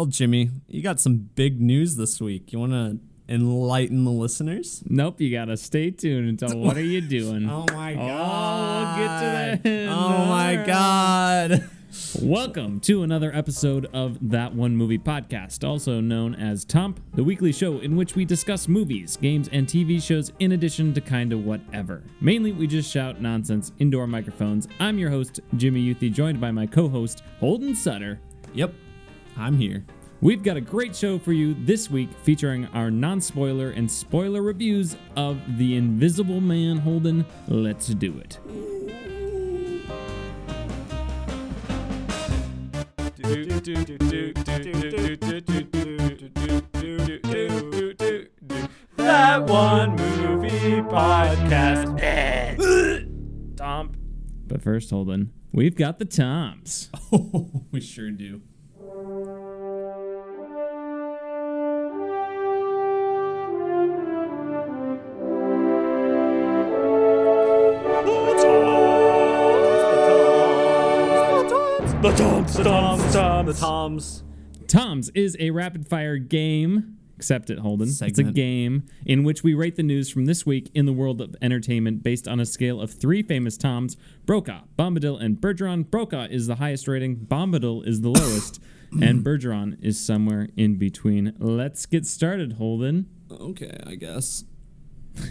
Well, Jimmy, you got some big news this week. You want to enlighten the listeners? Nope, you gotta stay tuned until what are you doing? Oh my god. Oh, we'll get to that. Oh my god. Welcome to another episode of That One Movie Podcast, also known as Tomp, the weekly show in which we discuss movies, games, and TV shows in addition to kinda whatever. Mainly, we just shout nonsense into our microphones. I'm your host, Jimmy Youthy, joined by my co-host, Holden Sutter. Yep. I'm here. We've got a great show for you this week featuring our non spoiler and spoiler reviews of The Invisible Man Holden. Let's do it. That one movie podcast. Tom. But first, Holden, we've got the Toms. Oh, we sure do. The Toms, the Toms, the Toms, the Toms. Toms is a rapid fire game. Accept it, Holden. It's a game in which we rate the news from this week in the world of entertainment based on a scale of three famous Toms Brokaw, Bombadil, and Bergeron. Brokaw is the highest rating, Bombadil is the lowest, and Bergeron is somewhere in between. Let's get started, Holden. Okay, I guess.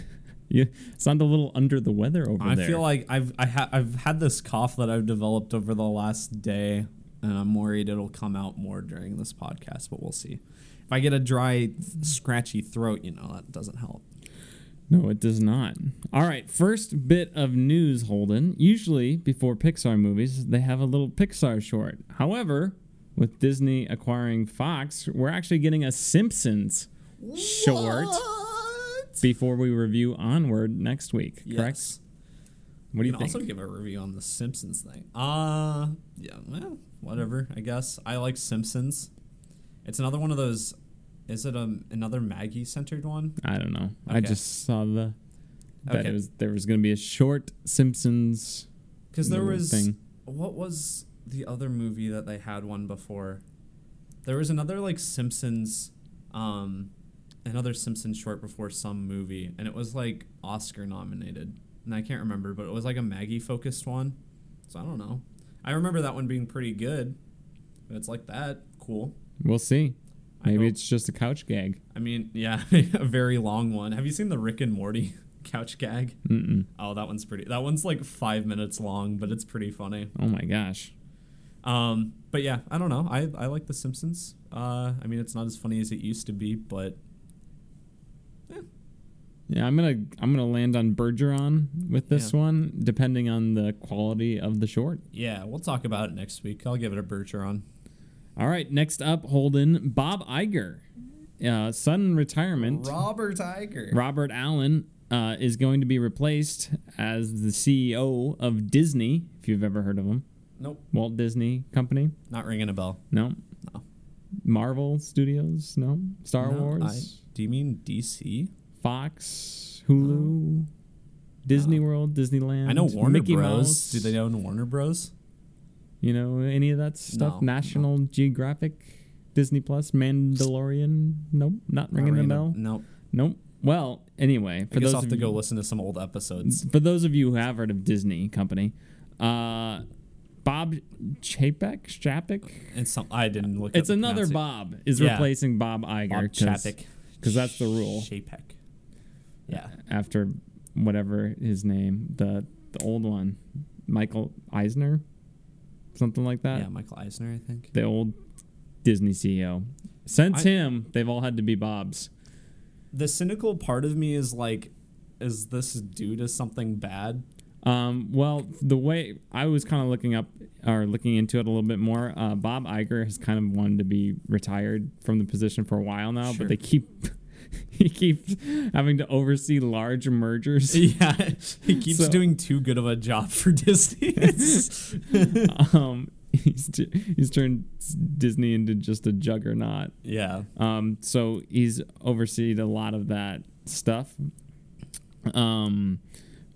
You sound a little under the weather over I there. I feel like I've I ha- I've had this cough that I've developed over the last day, and I'm worried it'll come out more during this podcast. But we'll see. If I get a dry, scratchy throat, you know that doesn't help. No, it does not. All right, first bit of news, Holden. Usually, before Pixar movies, they have a little Pixar short. However, with Disney acquiring Fox, we're actually getting a Simpsons short before we review Onward next week. Correct? Yes. What do You you think? also give a review on the Simpsons thing. Uh yeah, well, whatever. I guess I like Simpsons. It's another one of those. Is it a, another Maggie centered one? I don't know. I just saw the that Okay. it was there was going to be a short Simpsons Because there was thing. what was the other movie that they had one before? There was another like Simpsons, um, another Simpsons short before some movie, and it was like Oscar nominated, and I can't remember, but it was like a Maggie focused one. So I don't know. I remember that one being pretty good. If it's like that, cool. We'll see. Maybe it's just a couch gag. I mean, yeah, a very long one. Have you seen the Rick and Morty couch gag? Mm-mm. Oh, that one's pretty. That one's like five minutes long, but it's pretty funny. Oh my gosh. Um, but yeah, I don't know. I, I like The Simpsons. Uh, I mean, it's not as funny as it used to be, but Yeah, I'm gonna I'm gonna land on Bergeron with this Yeah. one, depending on the quality of the short. yeah, we'll talk about it next week. I'll give it a Bergeron. All right, next up, Holden Bob Iger, uh, sudden retirement. Robert Iger. Robert Allen uh, is going to be replaced as the CEO of Disney. If you've ever heard of him, Nope, Walt Disney Company. not ringing a bell. No. No. Marvel Studios. No. Star No, Wars. I- do you mean DC? Fox. Hulu. Disney World. Disneyland. I know Warner Mickey Bros. Mouse. Do they own Warner Bros? You know any of that stuff? No, National Geographic, Disney Plus, Mandalorian. Nope, not ringing the bell. Nope. Nope. Well, anyway, I for guess those I'll have to you, go listen to some old episodes. for those of you who have heard of Disney Company, uh, Bob Chapek, Chapek. It's some. I didn't look. It's another Bob is Yeah. replacing Bob Iger. Bob Chapek. because that's the rule. Chapek. Yeah. After whatever his name, the the old one, Michael Eisner, something like that. Yeah, Michael Eisner, I think. the old Disney CEO. Since I- him, they've all had to be Bob's. The cynical part of me is like, is this due to something bad? Um, well, the way I was kind of looking up or looking into it a little bit more, uh, Bob Iger has kind of wanted to be retired from the position for a while now, Sure. but they keep he keeps having to oversee large mergers. Yeah, he keeps So- doing too good of a job for Disney. um, he's t- he's turned Disney into just a juggernaut. yeah, Um, so he's overseen a lot of that stuff. Um,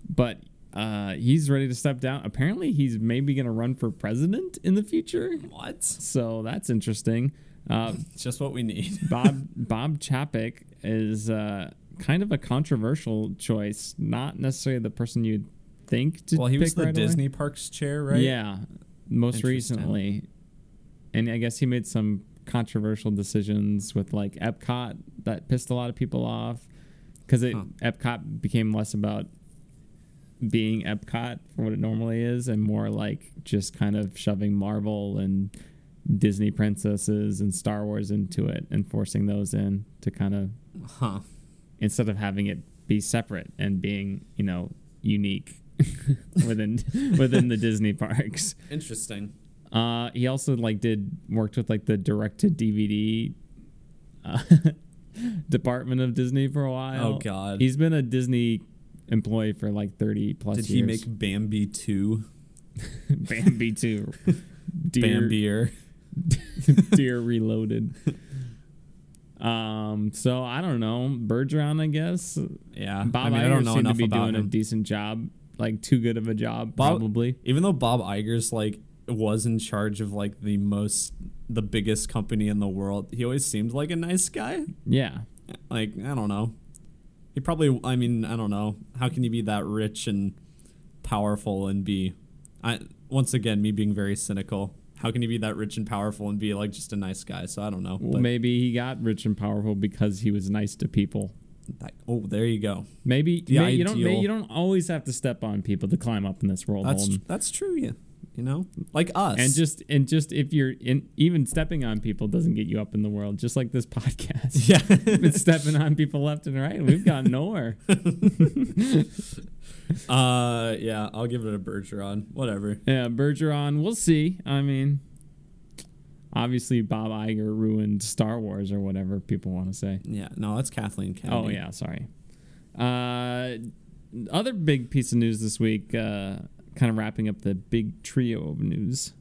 but uh, he's ready to step down. Apparently, he's maybe going to run for president in the future. what? So that's interesting. Uh, just what we need. Bob Bob Chapek is uh, kind of a controversial choice. Not necessarily the person you'd think to well, he was the right away. Disney Parks chair, right? Yeah, most recently, and I guess he made some controversial decisions with like Epcot that pissed a lot of people off because Huh. Epcot became less about being Epcot for what it normally is and more like just kind of shoving Marvel and Disney princesses and Star Wars into it and forcing those in to kind of Huh. instead of having it be separate and being you know unique within within the Disney parks. Interesting. Uh, he also like did worked with like the direct to DVD uh, department of Disney for a while. Oh God. He's been a Disney employee for like thirty plus Did years. he make Bambi two? Bambi too? Deer, Bambier. Deer Reloaded. Um. So I don't know. Bergeron, I guess. Yeah. Bob I mean, Iger I don't know seemed to be doing a decent job. Like too good of a job, Bob- probably. Even though Bob Iger's like was in charge of like the most the biggest company in the world, he always seemed like a nice guy. Yeah. Like, I don't know. He probably I mean, I don't know. How can you be that rich and powerful and be I once again me being very cynical. How can he be that rich and powerful and be like just a nice guy? So I don't know. Well, But maybe he got rich and powerful because he was nice to people. that- oh, there you go. Maybe The may- you don't. May, ideal- you don't always have to step on people to climb up in this world. That's Holden. that's true, yeah. You know? Like us. and just and just if you're in, even stepping on people doesn't get you up in the world. Just like this podcast. Yeah. Been stepping on people left and right. We've gotten nowhere. uh yeah, I'll give it a Bergeron. Whatever. Yeah, Bergeron. We'll see. I mean, obviously Bob Iger ruined Star Wars or whatever people want to say. Yeah, no, that's Kathleen Kennedy. Oh yeah, sorry. Uh, other big piece of news this week, uh, kind of wrapping up the big trio of news,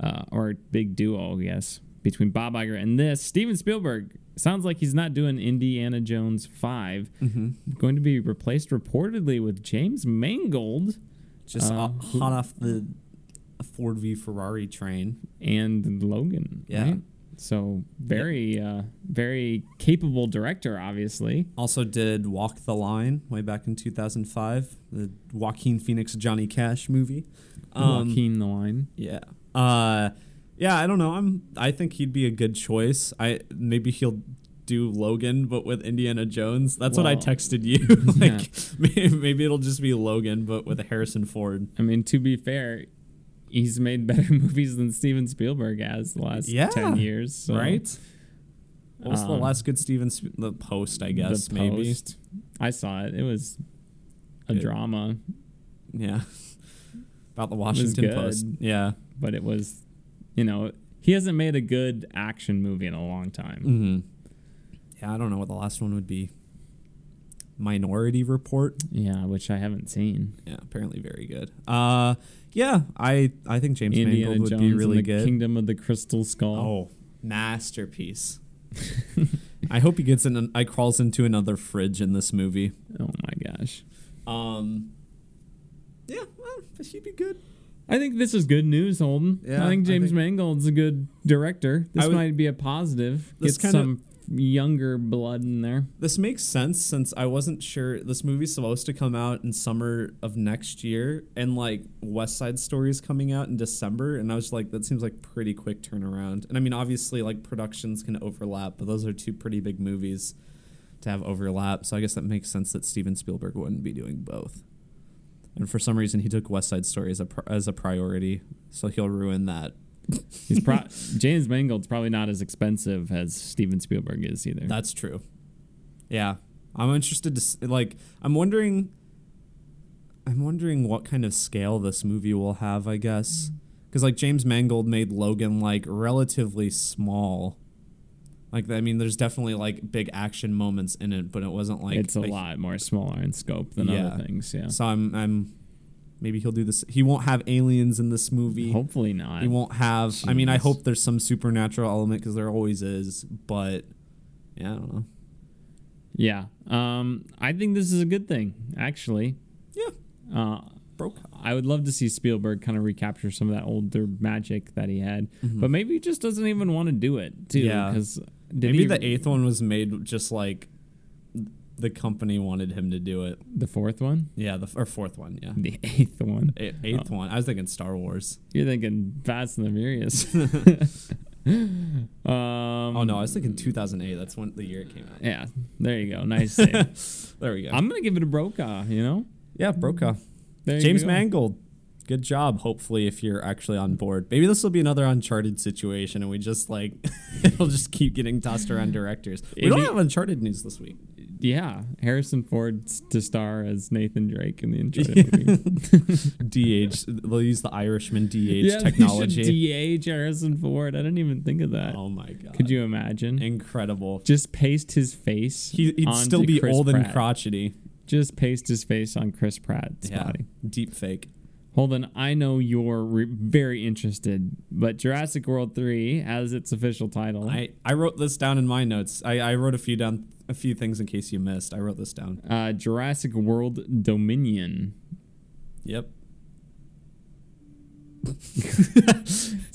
uh, or big duo, I guess, between Bob Iger and this Steven Spielberg. Sounds like he's not doing Indiana Jones five. hmm Going to be replaced reportedly with James Mangold Just Uh, uh, who- hot off the Ford v Ferrari train. and Logan. Yeah. right? So very, uh, very capable director, obviously. Also did Walk the Line way back in 2005, the Joaquin Phoenix Johnny Cash movie. Um, Joaquin the Line. Yeah. Uh yeah, I don't know. I'm I think he'd be a good choice. I maybe he'll do Logan but with Indiana Jones. That's what I texted you. like maybe, maybe it'll just be Logan but with Harrison Ford. I mean, to be fair, he's made better movies than Steven Spielberg has the last Yeah. 10 years. so- right? What was the Um, last good Steven Sp- the post, I guess, The maybe. Post. I saw it. It was a It- drama, Yeah. About the Washington good. Post. Yeah. but it was, you know, he hasn't made a good action movie in a long time. Mm-hmm. Yeah, I don't know what the last one would be. Minority Report. Yeah, which I haven't seen. Yeah, apparently very good. Uh, yeah, I I think James Indiana Mangold would Jones be and really the good. Kingdom of the Crystal Skull. Oh, masterpiece. I hope he gets in. An, I crawls into another fridge in this movie. Oh my gosh. Um, yeah, well, he'd be good. I think this is good news, Holden. Yeah, I think I James think- Mangold's a good director. This would- might be a positive. Get some younger blood in there. This makes sense since I wasn't sure this movie's supposed to come out in summer of next year, and like West Side Story is coming out in December, and I was like, that seems like pretty quick turnaround. And I mean, obviously, like productions can overlap, but those are two pretty big movies to have overlap. So I guess that makes sense that Steven Spielberg wouldn't be doing both. And for some reason, he took West Side Story as a pr- as a priority, so he'll ruin that. He's pro- James Mangold's probably not as expensive as Steven Spielberg is either. That's true. Yeah, I'm interested to like. I'm wondering. I'm wondering what kind of scale this movie will have. I guess because like James Mangold made Logan like relatively small. Like I mean, there's definitely like big action moments in it, but it wasn't like it's a lot more smaller in scope than Yeah. other things. Yeah. So I'm I'm maybe he'll do this. He won't have aliens in this movie. Hopefully not. He won't have. I mean, I hope there's some supernatural element because there always is. But yeah, I don't know. Yeah. Um, I think this is a good thing, actually. Yeah. Uh, broke. I would love to see Spielberg kind of recapture some of that older magic that he had, Mhm. but maybe he just doesn't even want to do it too. Yeah. because Maybe the eighth one was made just like the company wanted him to do it. the fourth one, Yeah, the or fourth one. Yeah, the eighth one. A- eighth one. I was thinking Star Wars. You're thinking Fast and the Furious. um, Oh no, I was thinking 2008. That's when the year it came out. Yeah, there you go. Nice. There we go. I'm gonna give it a Brokaw. You know, yeah, Brokaw. there you James go. Mangold. Good job. Hopefully, if you're actually on board, maybe this will be another Uncharted situation, and we just like it'll just keep getting tossed around directors. We If don't he- have Uncharted news this week. Yeah, Harrison Ford to star as Nathan Drake in the Uncharted movie. DH. They'll use the Irishman DH yeah, technology. DH Harrison Ford. I didn't even think of that. oh my god! Could you imagine? Incredible. Just paste his face. He, he'd onto still be Chris old and crotchety. Just paste his face on Chris Pratt's Yeah, body. deep fake. Holden, I know you're re- very interested, but Jurassic World 3 has its official title. I, I wrote this down in my notes. I, I wrote a few down, a few things in case you missed. I wrote this down. uh, Jurassic World Dominion. Yep.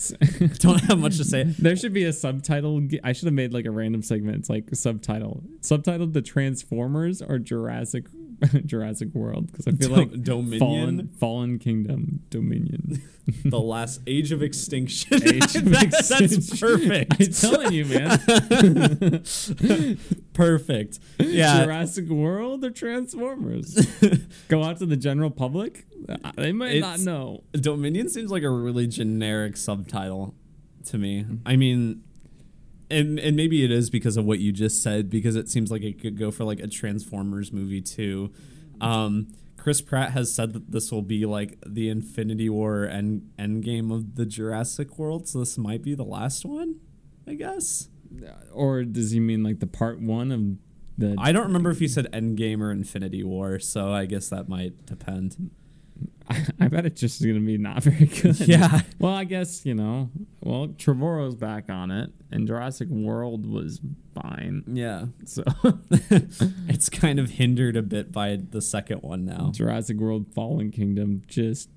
Don't have much to say. There should be a subtitle. I should have made like a random segment. It's like subtitle, subtitled the Transformers or Jurassic Jurassic World because I feel like Dominion, Fallen Fallen Kingdom Dominion. the last age of extinction. Age of That- Extinction. That's perfect. I'm telling you, man. perfect. Yeah. Jurassic World or Transformers? Go out to the general public. They might not know. Dominion seems like a really generic subtitle to me. Mm-hmm. I mean, and and maybe it is because of what you just said, because it seems like it could go for like a Transformers movie too. Um, Chris Pratt has said that this will be like the Infinity War end end game of the Jurassic World, so this might be the last one, I guess. Or does he mean like the part one of the? I don't remember if he said end game or Infinity War, so I guess that might depend. I, bet it's just gonna be not very good. Yeah. Well, I guess you know. Well, Trevorrow's back on it, and Jurassic World was fine. Yeah. So it's kind of hindered a bit by the second one now. Jurassic World Fallen Kingdom just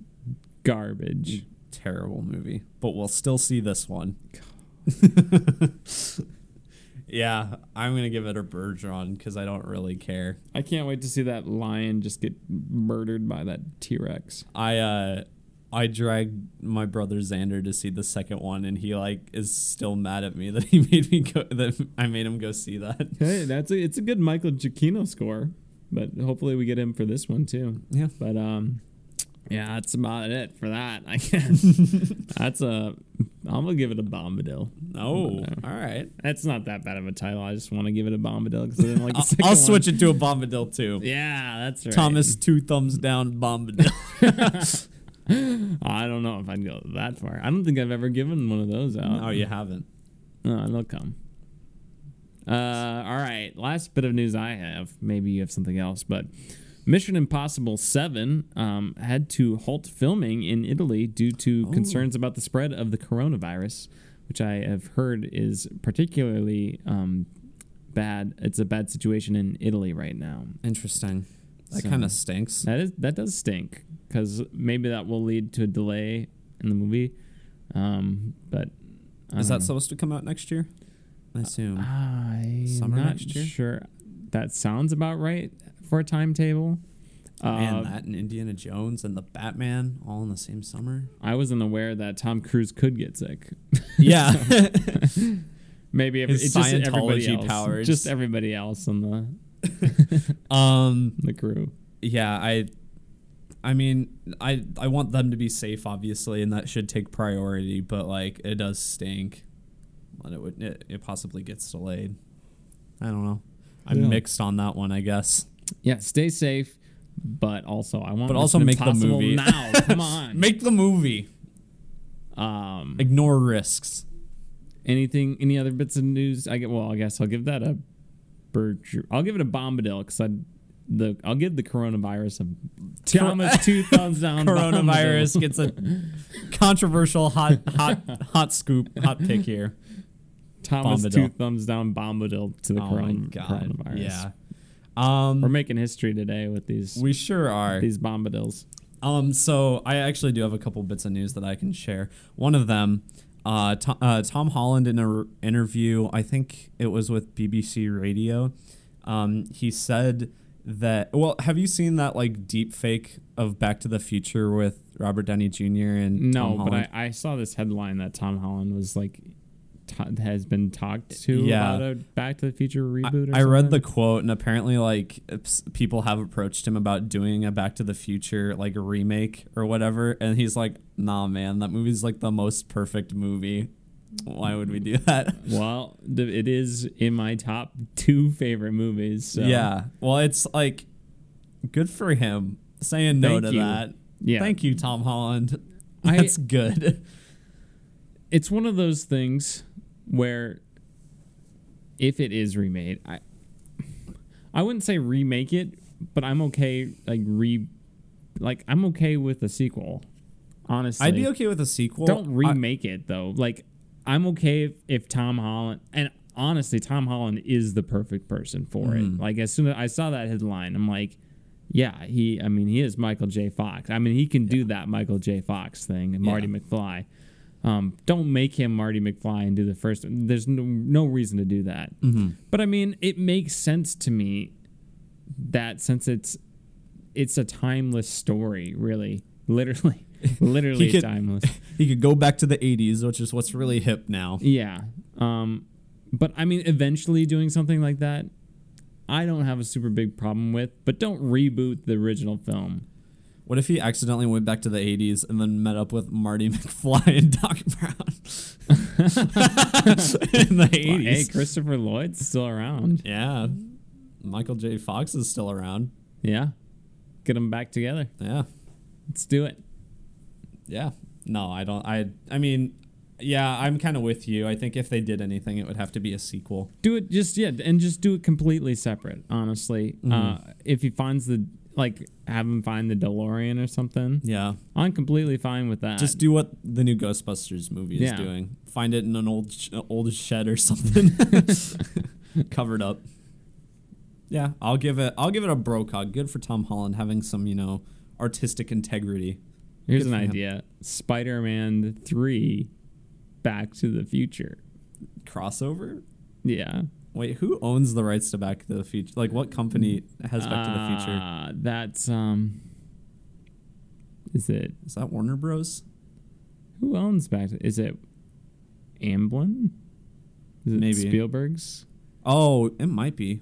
garbage. Terrible movie, but we'll still see this one. Yeah, I'm gonna give it a Bergeron because I don't really care. I can't wait to see that lion just get murdered by that T Rex. I uh, I dragged my brother Xander to see the second one, and he like is still mad at me that he made me go that I made him go see that. Hey, that's a it's a good Michael Giacchino score, but hopefully we get him for this one too. Yeah. But um, yeah, that's about it for that. I guess that's a. I'm gonna give it a Bombadil. Oh, all right. That's not that bad of a title. I just want to give it a Bombadil because I didn't like the I'll, 2nd I'll switch it to a Bombadil too. Yeah, that's right. Thomas, two thumbs down, Bombadil. I don't know if I'd go that far. I don't think I've ever given one of those out. no, you haven't. Oh, they'll come. Uh, all right. Last bit of news I have. Maybe you have something else, but Mission Impossible 7 um, had to halt filming in Italy due to Oh. concerns about the spread of the coronavirus, which I have heard is particularly um, bad. It's a bad situation in Italy right now. Interesting. That So- kind of stinks. That is that does stink because maybe that will lead to a delay in the movie. Um, but I Is that know. supposed to come out next year? I assume. I'm Summer not next year? sure. That sounds about right for a timetable. Man, Uh, that and Indiana Jones and the Batman all in the same summer. I wasn't aware that Tom Cruise could get sick. Yeah. Maybe every, it's just everybody Scientology else, powers. just everybody else on the um. the crew. Yeah. I. I mean, I I want them to be safe, obviously, and that should take priority. But like, it does stink when it would it, it possibly gets delayed. I don't know. I'm Yeah. mixed on that one, I guess. Yeah, stay safe, but also I want. But also make the movie. now. Come on. Make the movie. um, Ignore risks. anything? Any other bits of news? I get. Well, I guess I'll give that a bird. I'll give it a bombadil because I. The I'll give the coronavirus a Thomas two thumbs down. Coronavirus gets a controversial hot hot hot scoop hot pick here. Thomas Bombadil. two thumbs down Bombadil to the oh coron- coronavirus. Yeah. Um We're making history today with these we sure are. these Bombadils. Um, so I actually do have a couple bits of news that I can share. One of them, uh, Tom, uh, Tom Holland in an interview, I think it was with BBC Radio, um, he said that. Well, have you seen that like deep fake of Back to the Future with Robert Downey Jr. and No, but I, I saw this headline that Tom Holland was like ta has been talked to Yeah. about a Back to the Future reboot. Or I read the quote, and apparently, like people have approached him about doing a Back to the Future like remake or whatever, and he's like, "Nah, man, that movie's like the most perfect movie. Why would we do that?" Well, th- it is in my top two favorite movies. So. Yeah, well, it's like good for him saying no Thank to you. that. Yeah. Thank you, Tom Holland. I- That's good. it's one of those things where if it is remade, I I wouldn't say remake it, but I'm okay like re like I'm okay with a sequel. Honestly. I'd be okay with a sequel. Don't I- remake it though. Like I'm okay if, if Tom Holland and honestly Tom Holland is the perfect person for Mm. it. Like as soon as I saw that headline, I'm like, yeah, he I mean he is Michael J. Fox. I mean he can do that Michael J. Fox thing and Marty Yeah. McFly. Um, don't make him Marty McFly and do the first. There's no, no reason to do that. Mm-hmm. But I mean, it makes sense to me that since it's it's a timeless story, really, literally, literally could- timeless. he could go back to the '80s, which is what's really hip now. Yeah. Um, but I mean, eventually doing something like that, I don't have a super big problem with. But don't reboot the original film. What if he accidentally went back to the 80s and then met up with Marty McFly and Doc Brown in the 80s? Hey, Christopher Lloyd's still around. yeah. Michael J. Fox is still around. Yeah. Get them back together. Yeah. Let's do it. Yeah. No, I don't. I, I mean, yeah, I'm kind of with you. I think if they did anything, it would have to be a sequel. Do it just yeah, and just do it completely separate. Honestly, Mm-hmm. uh, if he finds the like, have him find the DeLorean or something. Yeah. I'm completely fine with that. Just do what the new Ghostbusters movie is Yeah. doing. Find it in an old sh- old shed or something, covered up. Yeah, I'll give it. I'll give it a Brokaw. Good for Tom Holland having some, you know, artistic integrity. Here's good an for him. idea: Spider-Man Three, Back to the Future. Crossover. Yeah. Wait, who owns the rights to Back to the Future? Like, what company has Back to the Future? Uh, that's um. Is it Is that Warner Bros? who owns Back? To, is it Amblin? Is it Maybe. Spielberg's? Oh, it might be.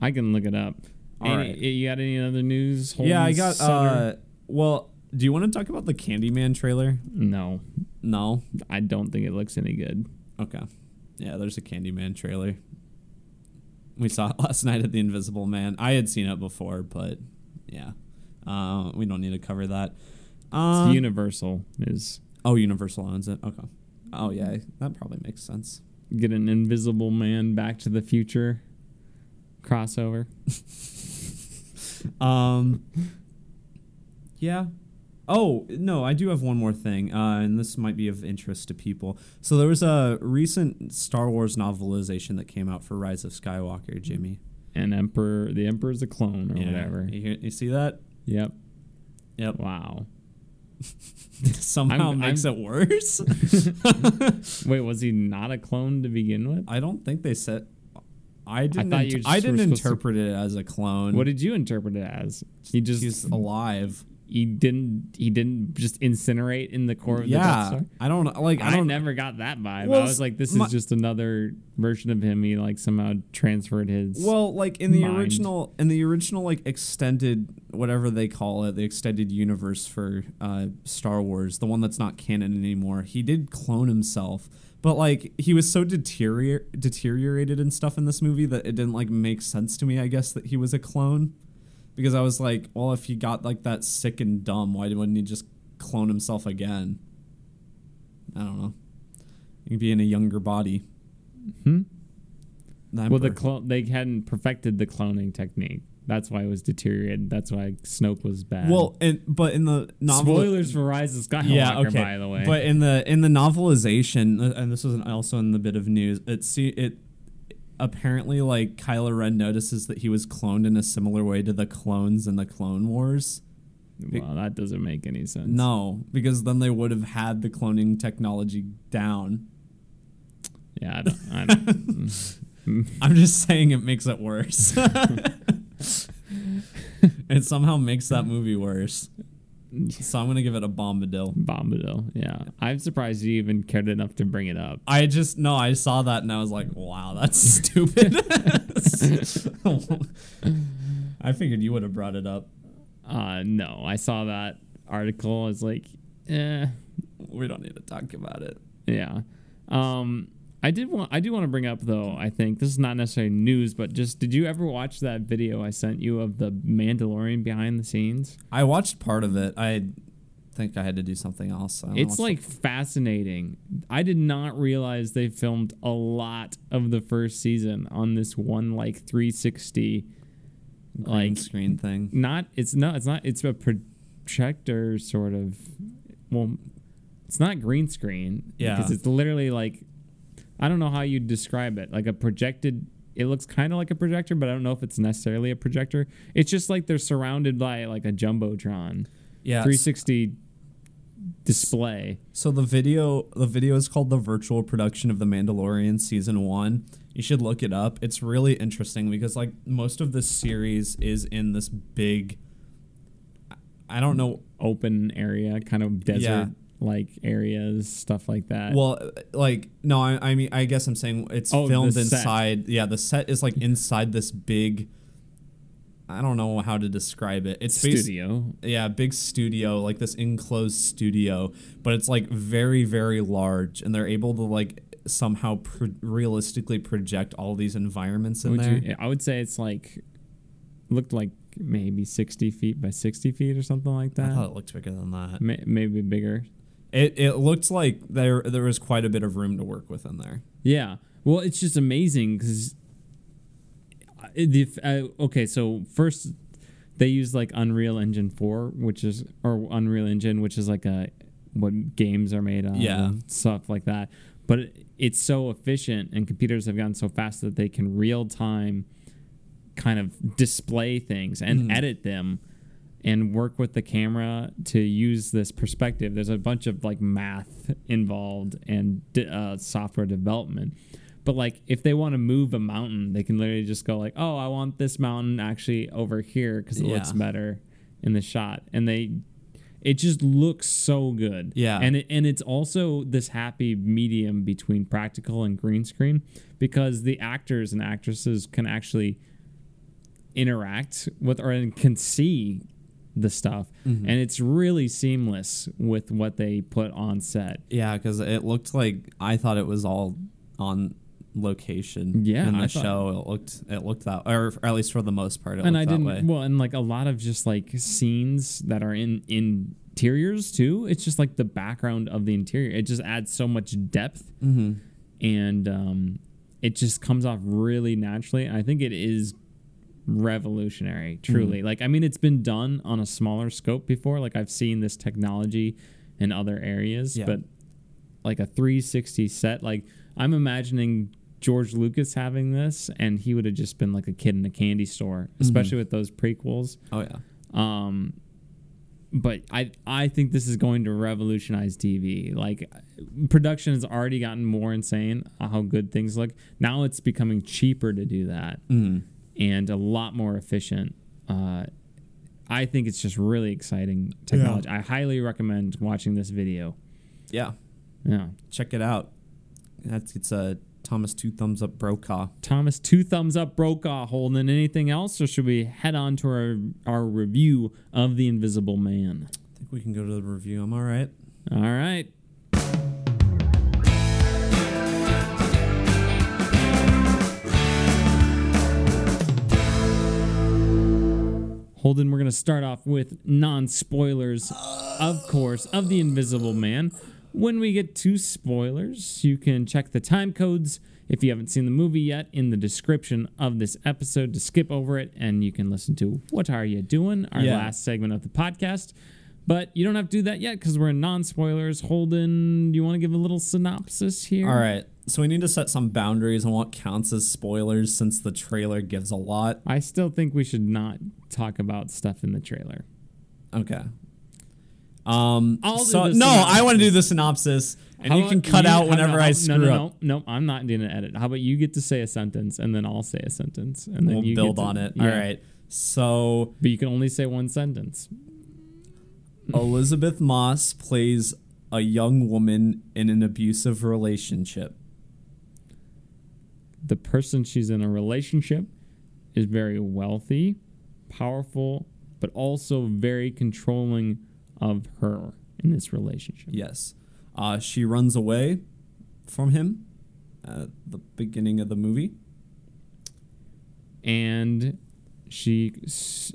I can look it up. All Any- right. You got any other news? yeah, I got. Uh Well, do you want to talk about the Candyman trailer? no, No. I don't think it looks any good. Okay. Yeah, there's a Candyman trailer. We saw it last night at the Invisible Man. I had seen it before, but yeah, uh, we don't need to cover that. It's Uh, Universal is oh, Universal owns it. Okay. Oh yeah, that probably makes sense. get an Invisible Man Back to the Future crossover. Um. Yeah. Oh no, I do have one more thing, uh, and this might be of interest to people. So there was a recent Star Wars novelization that came out for Rise of Skywalker, Jimmy. And Emperor, the Emperor's a clone or whatever. You, hear- you see that? Yep. Yep. Wow. Somehow I'm- makes I'm- it worse. Wait, was he not a clone to begin with? I don't think they said. I didn't. thought int- you just I didn't supposed to- interpret it as a clone. What did you interpret it as? He just He's alive. He didn't he didn't just incinerate in the core of the Death Star? I don't. Like I I, don't. never got that vibe. Well, I was like, this my- is just another version of him. He like somehow transferred his. Well, like in the mind. original, in the original, like extended, whatever they call it, the extended universe for uh, Star Wars, the one that's not canon anymore. He did clone himself, but like he was so deterior- deteriorated and stuff in this movie that it didn't like make sense to me. I guess that he was a clone, because I was like, well, if he got like that sick and dumb, why wouldn't he just clone himself again? I don't know. He'd be in a younger body. Hmm? The well, the clone they hadn't perfected the cloning technique. That's why it was deteriorated. That's why Snoke was bad. Well, and but in the novel, spoilers for Rise of Skywalker. yeah, okay. By the way, But in the in the novelization, uh, and this was also in the bit of news, it see it apparently like Kylo Ren notices that he was cloned in a similar way to the clones in the Clone Wars. Well, that doesn't make any sense. No, because then they would have had the cloning technology down. Yeah, I don't. I don't mm. I'm just saying it makes it worse. it somehow makes that movie worse. So I'm gonna give it a bombadil. Bombadil. Yeah, I'm surprised you even cared enough to bring it up. I just no, I saw that and I was like, wow, that's stupid. I figured you would have brought it up. Uh, no, I saw that article. I was like, eh, We don't need to talk about it. yeah. Um, I did want. I do want to bring up though. I think this is not necessarily news, but just did you ever watch that video I sent you of the Mandalorian behind the scenes? I watched part of it. I think I had to do something else. I It's like fascinating. I did not realize they filmed a lot of the first season on this one like 360 green like screen thing. not it's not it's not it's a projector sort of well it's not green screen Yeah. because it's literally like I don't know how you describe it like a projected it looks kind of like a projector but I don't know if it's necessarily a projector it's just like they're surrounded by like a jumbotron Yeah. 360 display So the video the video is called The Virtual Production of The Mandalorian Season 1. You should look it up. It's really interesting because like most of this series is in this big I don't know open area kind of desert like areas stuff like that well like no I, I mean I guess I'm saying it's Oh, filmed set. inside yeah the set is like inside this big I don't know how to describe it. It's studio yeah, big studio, like this enclosed studio, but it's like very, very large, and they're able to like somehow pro- realistically project all these environments in Would there. you, I would say it's like looked like maybe 60 feet by 60 feet or something like I that thought it looked bigger than that. May, maybe bigger It it looked like there there was quite a bit of room to work with in there. Yeah. Well, it's just amazing because uh, okay, so first they use like Unreal Engine four, which is or Unreal Engine, which is like a what games are made on, Yeah. and stuff like that. But it, it's so efficient, and computers have gotten so fast that they can real time kind of display things and Mhm. edit them and work with the camera to use this perspective. There's a bunch of like math involved and uh, software development. But like if they want to move a mountain, they can literally just go like, "Oh, I want this mountain actually over here because it looks better in the shot." And they it just looks so good. Yeah. And it, and it's also this happy medium between practical and green screen because the actors and actresses can actually interact with or can see the stuff Mm-hmm. and it's really seamless with what they put on set Yeah, because it looked like I thought it was all on location. Yeah, in the I thought- show it looked it looked that, or at least for the most part, it and looked i that didn't way. well and like a lot of just like scenes that are in interiors too it's just like the background of the interior it just adds so much depth mm-hmm. and um it just comes off really naturally i think it is revolutionary truly like i mean it's been done on a smaller scope before like i've seen this technology in other areas Yeah. but like a 360 set like i'm imagining george lucas having this and he would have just been like a kid in a candy store especially with those prequels Oh yeah. um but I I think this is going to revolutionize TV. Like production has already gotten more insane how good things look. Now it's becoming cheaper to do that Mm. And a lot more efficient. Uh, I think it's just really exciting technology. I highly recommend watching this video. Yeah. Yeah. Check it out. That's it's a Thomas two thumbs up Brokaw. Thomas, two thumbs up Brokaw Holden anything else, or should we head on to our, our review of The Invisible Man? I think we can go to the review. I'm all right. All right. Holden, we're going to start off with non spoilers, of course, of The Invisible Man. When we get to spoilers, you can check the time codes if you haven't seen the movie yet in the description of this episode to skip over it and you can listen to What Are You Doing, our Yeah. last segment of the podcast. But you don't have to do that yet because we're in non spoilers. Holden, do you want to give a little synopsis here? All right. So we need to set some boundaries on what counts as spoilers since the trailer gives a lot. I still think we should not talk about stuff in the trailer. Okay. Um. I'll so no, I want to do the synopsis, and How you can cut out whenever how- I no, screw no, up. No, no, I'm not doing an edit. How about you get to say a sentence and then I'll say a sentence and then We'll you build to- on it. yeah. All right. So But you can only say one sentence. Elisabeth Moss plays a young woman in an abusive relationship. The person she's in a relationship is very wealthy, powerful, but also very controlling of her in this relationship. Yes. Uh, she runs away from him at the beginning of the movie. and she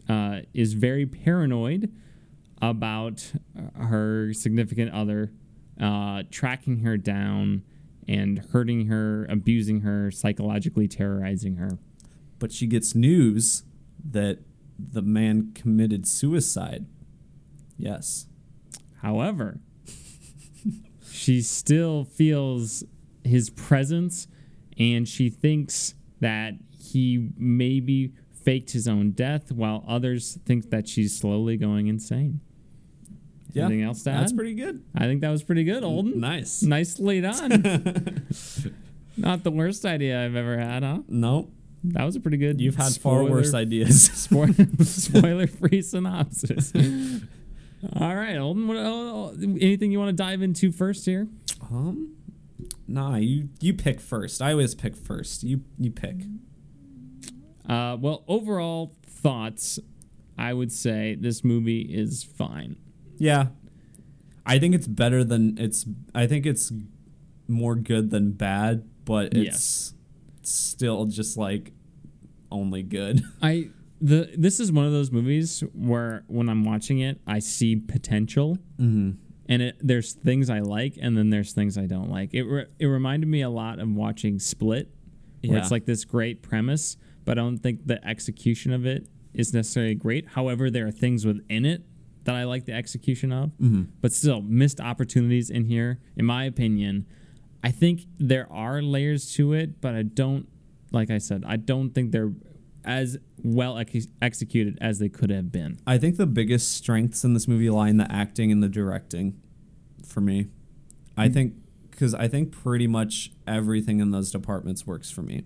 uh, is very paranoid about her significant other uh, tracking her down and hurting her, abusing her, psychologically terrorizing her. But she gets news that the man committed suicide. Yes. However, she still feels his presence and she thinks that he maybe faked his own death while others think that she's slowly going insane. Yeah. Anything else to add? That's pretty good. I think that was pretty good, Holden. Nice. Nicely done. Not the worst idea I've ever had, huh? No, That was a pretty good. you've had far worse ideas. Spoiler free synopsis. All right, Holden. What, uh, anything you want to dive into first here? um, nah, you you pick first. I always pick first. You you pick. Uh, well, overall thoughts, I would say this movie is fine. Yeah. I think it's better than it's I think it's more good than bad, but it's still just like only good. I the this is one of those movies where when I'm watching it, I see potential. Mm-hmm. and it, there's things I like, and then there's things I don't like. It re- it reminded me a lot of watching Split, where Yeah. it's like this great premise, but I don't think the execution of it is necessarily great. However, there are things within it that I like the execution of, Mm-hmm. but still missed opportunities in here, in my opinion. I think there are layers to it, but I don't, like I said, I don't think they're as well ex- executed as they could have been. I think the biggest strengths in this movie lie in the acting and the directing for me. I think because I think pretty much everything in those departments works for me.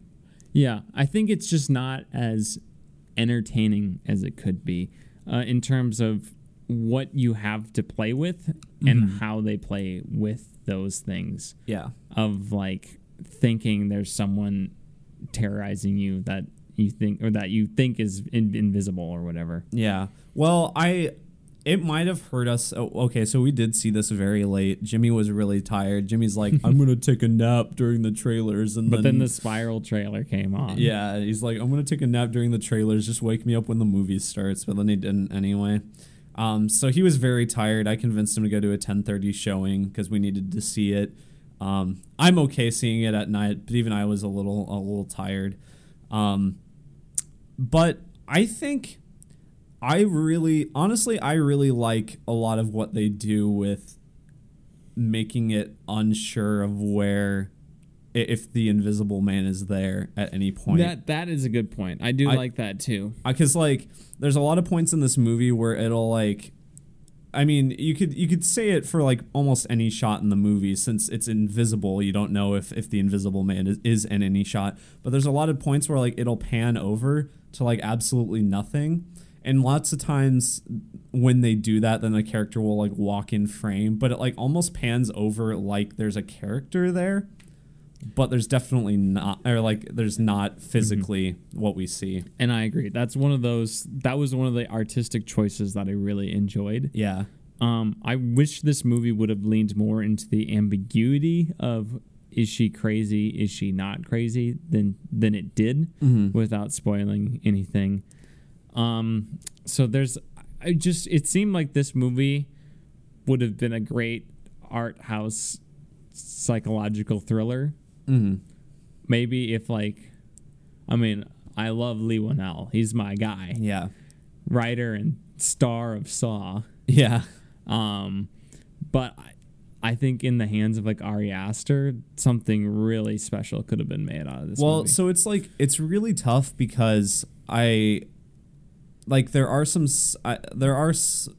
Yeah, I think it's just not as entertaining as it could be uh, in terms of what you have to play with and mm-hmm. how they play with those things Yeah. of like thinking there's someone terrorizing you that you think or that you think is in- invisible or whatever. Yeah. Well, I it might have hurt us. Oh, okay, so we did see this very late. Jimmy was really tired. Jimmy's like, "I'm gonna take a nap during the trailers," and But then the spiral trailer came on. yeah, he's like, "I'm gonna take a nap during the trailers. Just wake me up when the movie starts." But then he didn't anyway. Um, so he was very tired. I convinced him to go to a 10:30 showing because we needed to see it. Um, I'm okay seeing it at night, but even I was a little a little tired. Um, but I think I really, honestly, I really like a lot of what they do with making it unsure of where if the invisible man is there at any point. That that is a good point. I do I- like that too. because like there's a lot of points in this movie where it'll like I mean, you could you could say it for like almost any shot in the movie since it's invisible. You don't know if if the invisible man is, is in any shot. But there's a lot of points where like it'll pan over to like absolutely nothing. And lots of times when they do that, then the character will like walk in frame, but it like almost pans over like there's a character there. But there's definitely not, or like there's not physically what we see. And I agree. That's one of those that was one of the artistic choices that I really enjoyed. Yeah. Um, I wish this movie would have leaned more into the ambiguity of is she crazy, is she not crazy than than it did without spoiling anything. Um, so there's I just it seemed like this movie would have been a great art house psychological thriller. Mm-hmm. Maybe if like I mean, I love Leigh Whannell. He's my guy. Yeah. Writer and star of Saw. Yeah. Um, but I, I think in the hands of like Ari Aster, something really special could have been made out of this. Well, movie. so it's like it's really tough because I like there are some I there are s-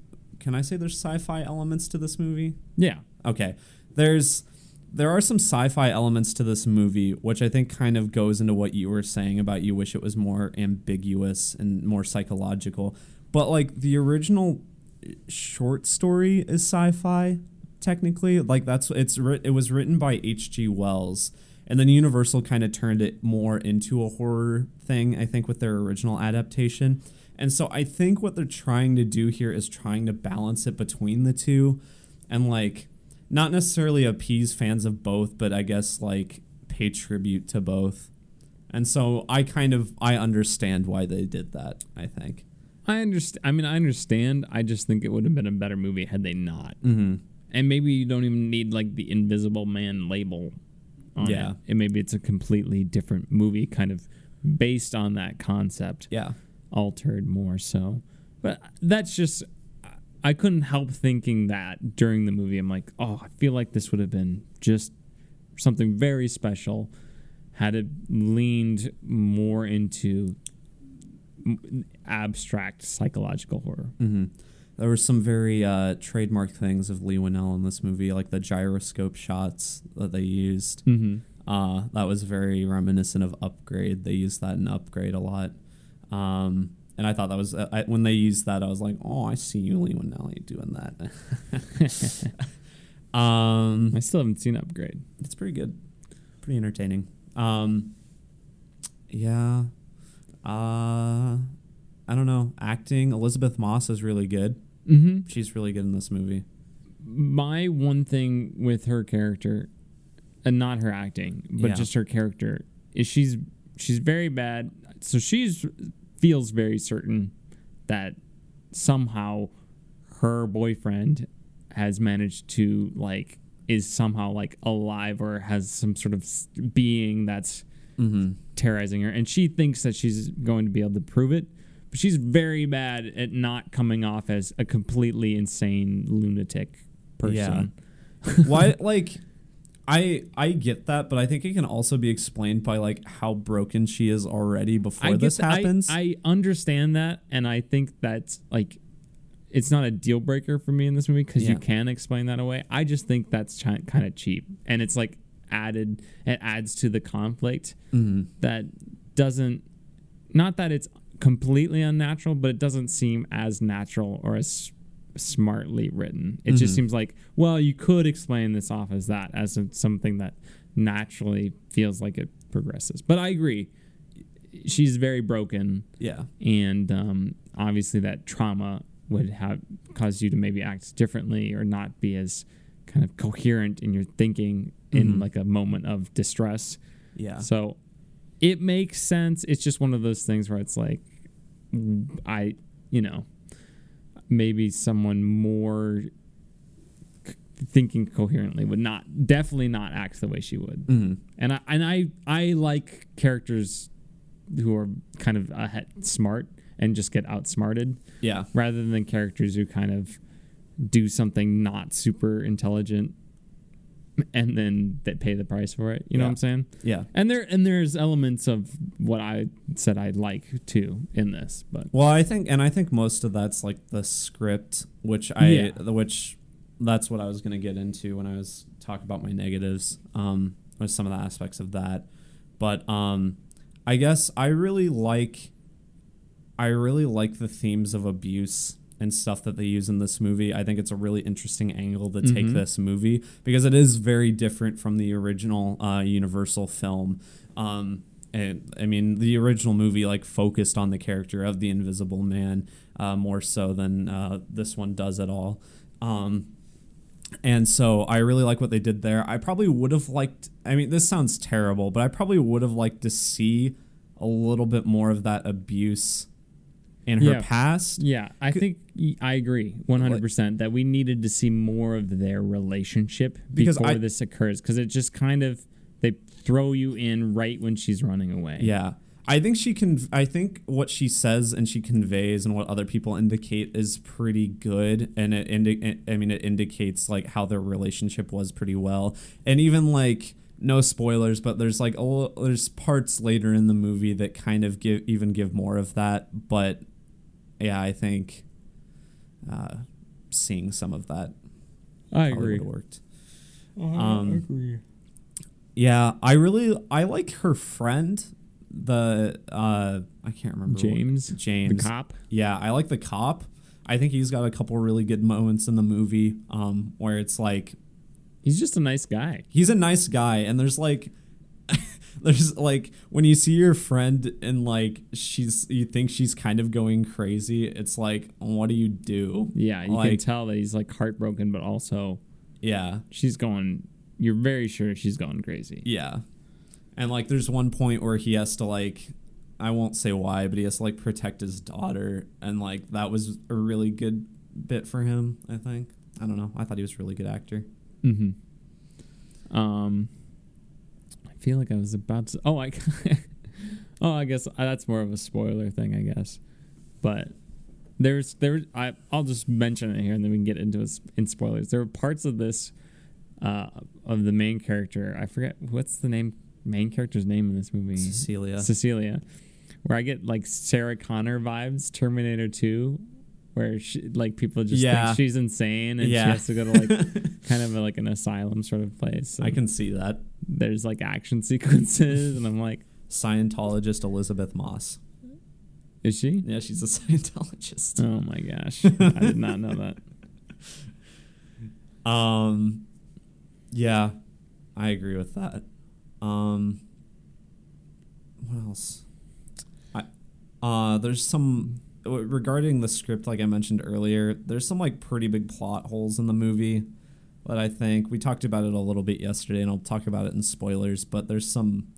can I say there's sci-fi elements to this movie? Yeah. Okay. There's there are some sci-fi elements to this movie which I think kind of goes into what you were saying about you wish it was more ambiguous and more psychological. But like the original eh, short story is sci-fi technically. Like that's it's it was written by H.G. Wells and then Universal kind of turned it more into a horror thing I think with their original adaptation. And so I think what they're trying to do here is trying to balance it between the two and like not necessarily appease fans of both, but I guess like pay tribute to both. And so I kind of I understand why they did that, I think. I understand. I mean, I understand. I just think it would have been a better movie had they not. Mm-hmm. And maybe you don't even need like the Invisible Man label on Yeah. it. And maybe it's a completely different movie, kind of based on that concept, Yeah. altered more so. But that's just. I couldn't help thinking that during the movie. I'm like, oh, I feel like this would have been just something very special had it leaned more into abstract psychological horror. Mm-hmm. There were some very uh, trademark things of Leigh Whannell in this movie, like the gyroscope shots that they used. Mm-hmm. Uh, that was very reminiscent of Upgrade. They used that in Upgrade a lot. Um, and I thought that was, I, when they used that, I was like, oh, I see you, Leigh Whannell, you doing that. um, I still haven't seen Upgrade. it's pretty good, pretty entertaining. Um, yeah. Uh, I don't know. Acting, Elisabeth Moss is really good. Mm-hmm. She's really good in this movie. My one thing with her character, and not her acting, but Yeah. just her character, is she's she's very bad. So she's feels very certain that somehow her boyfriend has managed to like is somehow like alive or has some sort of being that's Mm-hmm. terrorizing her and she thinks that she's going to be able to prove it but she's very bad at not coming off as a completely insane lunatic person yeah. Why, like, I I get that, but I think it can also be explained by like how broken she is already before I this that- I- happens. I, understand that and i think that's like it's not a deal breaker for me in this movie because you can explain that away i just think that's chi- kind of cheap and it's like added it adds to the conflict Mhm. that doesn't not that it's completely unnatural but it doesn't seem as natural or as smartly written it just Mhm. seems like well you could explain this off as that as something that naturally feels like it progresses but i agree she's very broken Yeah. and um, obviously that trauma would have caused you to maybe act differently or not be as kind of coherent in your thinking in Mhm. like a moment of distress Yeah. so it makes sense. It's just one of those things where it's like, I, you know, maybe someone more c- thinking coherently would not, definitely not act the way she would. Mhm. And I and I I like characters who are kind of ahead, smart and just get outsmarted Yeah. rather than characters who kind of do something not super intelligent and then they pay the price for it. You know what I'm saying? Yeah. And there and there's elements of what I said I'd like too in this, but Well, I think, and I think most of that's like the script, which I, Yeah. which that's what I was going to get into when I was talking about my negatives, um, with some of the aspects of that. But um, I guess I really like, I really like the themes of abuse and stuff that they use in this movie. I think it's a really interesting angle to take Mhm. this movie because it is very different from the original uh, Universal film. Um, and I mean, the original movie like focused on the character of the Invisible Man uh, more so than uh, this one does at all. Um, and so I really like what they did there. I probably would have liked. I mean, this sounds terrible, but I probably would have liked to see a little bit more of that abuse in her Yeah. past. yeah, I think I agree 100% that we needed to see more of their relationship Because before I- this occurs cuz it just kind of they throw you in right when she's running away. Yeah. I think she can. I think what she says and she conveys and what other people indicate is pretty good, and it. Indi- I mean, it indicates like how their relationship was pretty well, and even like no spoilers, but there's like a there's parts later in the movie that kind of give even give more of that. But yeah, I think uh, seeing some of that I agree. worked. I Um, agree. Yeah, I really I like her friend, the uh I can't remember what- James, James. the cop. Yeah, I like the cop. I think he's got a couple really good moments in the movie um where it's like He's just a nice guy. he's a nice guy and there's like there's like when you see your friend and like she's you think she's kind of going crazy it's like what do you do Yeah, you can tell that he's like heartbroken, but also yeah she's going. You're very sure she's going crazy. yeah and like there's one point where he has to like i won't say why but he has to like protect his daughter and like that was a really good bit for him i think i don't know i thought he was a really good actor Mm-hmm. Um, feel like I was about to. Oh, I. oh, I guess uh, that's more of a spoiler thing, I guess. But there's there. I I'll just mention it here, and then we can get into it in spoilers. There are parts of this, uh, of the main character. I forget what's the name, main character's name in this movie. cecilia Cecilia, where I get like Sarah Connor vibes, Terminator Two, where she, like people just Yeah. think she's insane and Yeah. she has to go to like kind of a, like an asylum sort of place. i can see that there's like action sequences, and I'm like, scientologist elisabeth moss is she? yeah she's a scientologist Oh my gosh, I did not know that. Um, yeah, I agree with that. Um, what else? I uh, there's some regarding the script, like I mentioned earlier. There's some like pretty big plot holes in the movie that I think we talked about it a little bit yesterday, and I'll talk about it in spoilers. But there's some,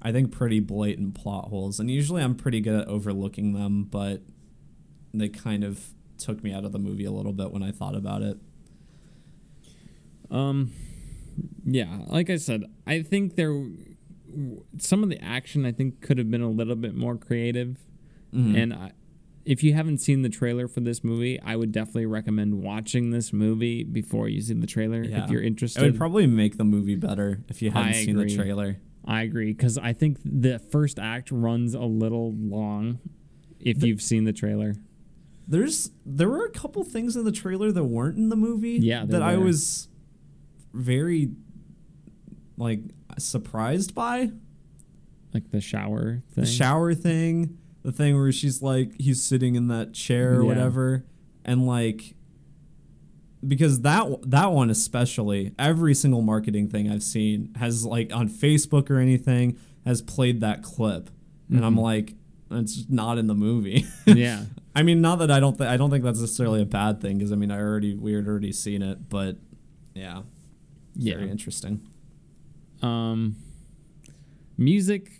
I think, pretty blatant plot holes, and usually I'm pretty good at overlooking them, but they kind of took me out of the movie a little bit when I thought about it. Um, yeah, like I said, I think there some of the action I think could have been a little bit more creative. Mhm. And I, if you haven't seen the trailer for this movie, I would definitely recommend watching this movie before you see the trailer Yeah. if you're interested. It would probably make the movie better if you hadn't seen the trailer. I agree because I think the first act runs a little long. If The- you've seen the trailer, There's there were a couple things in the trailer that weren't in the movie. Yeah, that I was very like surprised by like the shower thing. the shower thing, the thing where she's like he's sitting in that chair or Yeah. whatever, and like because that that one especially every single marketing thing I've seen has like on Facebook or anything has played that clip, and I'm Mhm. like it's not in the movie. yeah, I mean, not that I don't think I don't think that's necessarily a bad thing because I mean I already we had already seen it, but yeah, yeah. very interesting. Um, music.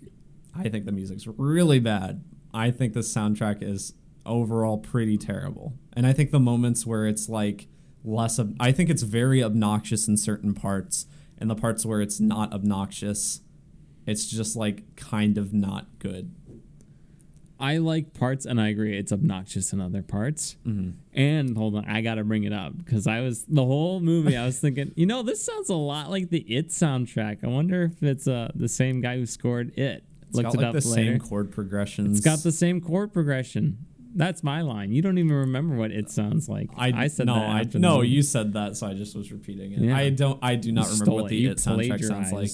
I think the music's really bad. I think the soundtrack is overall pretty terrible, and I think the moments where it's like less, ob- I think it's very obnoxious in certain parts, and the parts where it's not obnoxious, it's just like kind of not good. I like parts, and I agree it's obnoxious in other parts. Mm-hmm. And hold on, I gotta bring it up because I was the whole movie. I was thinking, you know, this sounds a lot like the It soundtrack. I wonder if it's uh, the same guy who scored It. It's Looked got it up the later. same chord progressions. It's got the same chord progression. That's my line. You don't even remember what it sounds like. I, I said no, that. I no, you said that, so I just was repeating it. Yeah. I don't. I do not You remember what the You It soundtrack sounds like.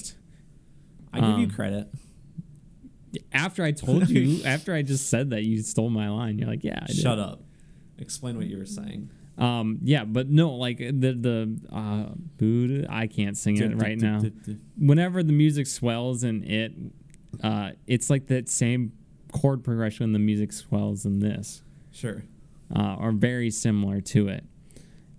I give you Um, credit. After I told you, after I just said that, you stole my line. You're like, yeah, I did. Shut up. Explain what you were saying. Um, yeah, but no, like the the uh, I can't sing it right now. Whenever the music swells and it, uh, it's like that same chord progression the music swells in this, Sure. uh, are very similar to it.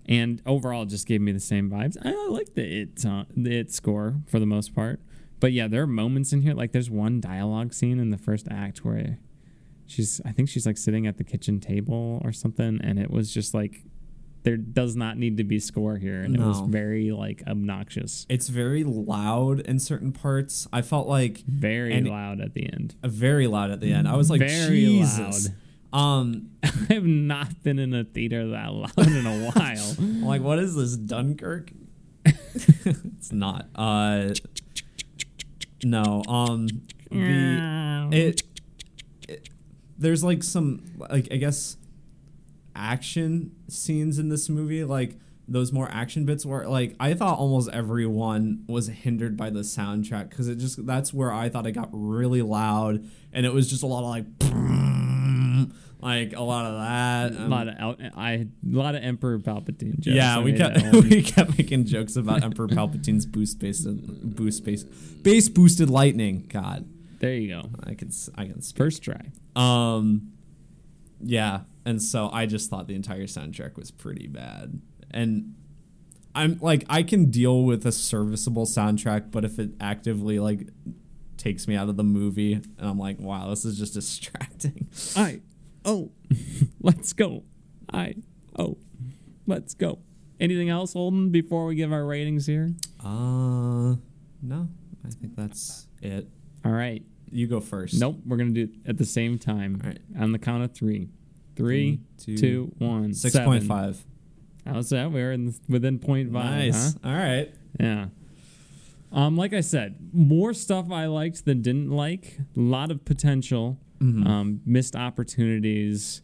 And overall, it just gave me the same vibes. I, I like the it uh, the it score for the most part, but yeah, there are moments in here. Like there's one dialogue scene in the first act where she's, I think she's like sitting at the kitchen table or something, and it was just like there does not need to be score here, and it was very like obnoxious, It's very loud in certain parts. I felt like very loud at the end. very loud at the end. I was like, Very Jesus. loud. Um, I have not been in a theater that loud in a while. I'm like, what is this, Dunkirk? it's not. Uh, no. Um, the it, it there's like some like I guess action scenes in this movie, like those more action bits were like I thought almost everyone was hindered by the soundtrack because it just that's where I thought it got really loud and it was just a lot of like like a lot of that. a um, lot of El- I a lot of Emperor Palpatine jokes. yeah, we kept we kept making jokes about Emperor Palpatine's boost based boost base base boosted lightning. God, there you go. I can I can speak. First try. Um, yeah, and so I just thought the entire soundtrack was pretty bad, and I'm like I can deal with a serviceable soundtrack, but if it actively like takes me out of the movie, and I'm like, wow, this is just distracting. I oh, let's go. I oh, let's go. Anything else, Holden? Before we give our ratings here. Uh, no, I think that's it. All right. You go first. Nope. We're gonna do it at the same time. All right. On the count of three. Three, Three, two, two, one. Six point. How's that? We're in within point five. Nice. Huh? All right. Yeah. Um, like I said, more stuff I liked than didn't like. A lot of potential, Mhm. um, missed opportunities.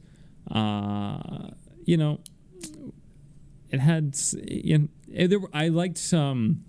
Uh, you know, it had. You know, eh, there were, I liked some,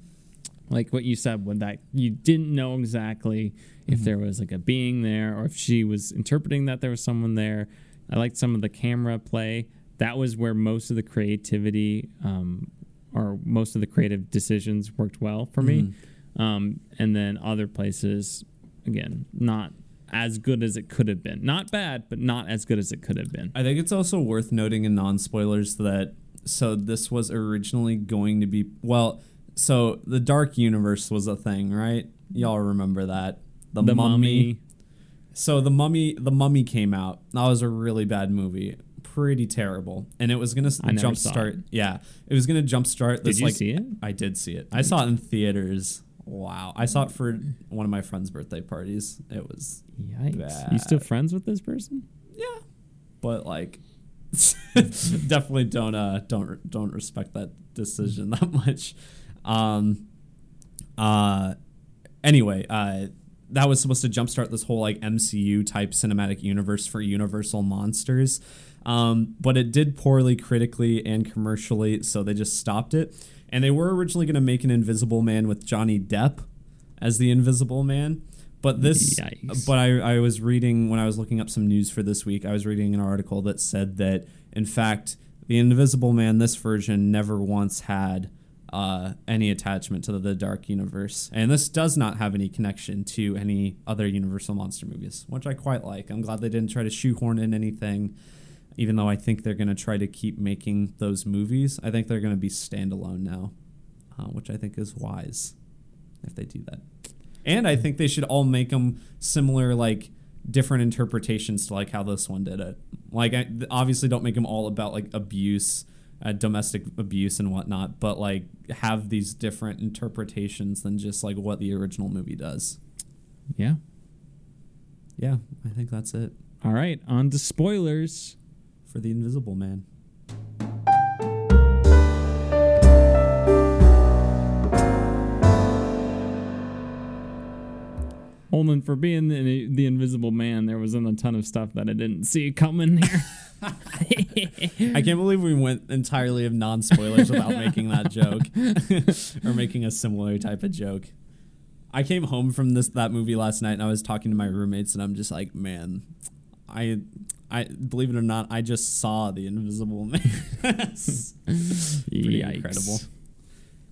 like what you said, when that you didn't know exactly if there was like a being there or if she was interpreting that there was someone there. I liked some of the camera play. That was where most of the creativity um, or most of the creative decisions worked well for me. Um, and then other places, again, not as good as it could have been. Not bad, but not as good as it could have been. I think it's also worth noting in non spoilers that so this was originally going to be well, so the Dark Universe was a thing, right? Y'all remember that the, The mummy. Mummy. So the mummy, the mummy came out. That was a really bad movie, pretty terrible, and it was gonna I never saw jumpstart. Yeah, it was gonna jumpstart Did this. you like, see it? I did see it. I saw it in theaters. Wow, I saw it for one of my friend's birthday parties. It was Yikes. You still friends with this person? yeah, but like definitely don't uh don't don't respect that decision that much. Um uh anyway, uh that was supposed to jumpstart this whole like MCU type cinematic universe for Universal Monsters. Um, but it did poorly critically and commercially, so they just stopped it. And they were originally going to make an Invisible Man with Johnny Depp as the Invisible Man. But this, Yikes. but I, I was reading when I was looking up some news for this week, I was reading an article that said that, in fact, the Invisible Man, this version, never once had uh, any attachment to the Dark Universe. And this does not have any connection to any other Universal Monster movies, which I quite like. I'm glad they didn't try to shoehorn in anything, even though I think they're going to try to keep making those movies. I think they're going to be standalone now, uh, which I think is wise if they do that. And I think they should all make them similar, like different interpretations to like how this one did it. Like, I, obviously, don't make them all about like abuse, uh, domestic abuse and whatnot, but like have these different interpretations than just like what the original movie does. Yeah. Yeah, I think that's it All right. On to spoilers. for the Invisible Man. Holden, for being the, the invisible man, there wasn't a ton of stuff that I didn't see coming here. I can't believe we went entirely of non spoilers without making that joke or making a similar type of joke. I came home from this that movie last night and I was talking to my roommates and I'm just like, man, I I believe it or not, I just saw the Invisible Man. It's Pretty Yikes. incredible.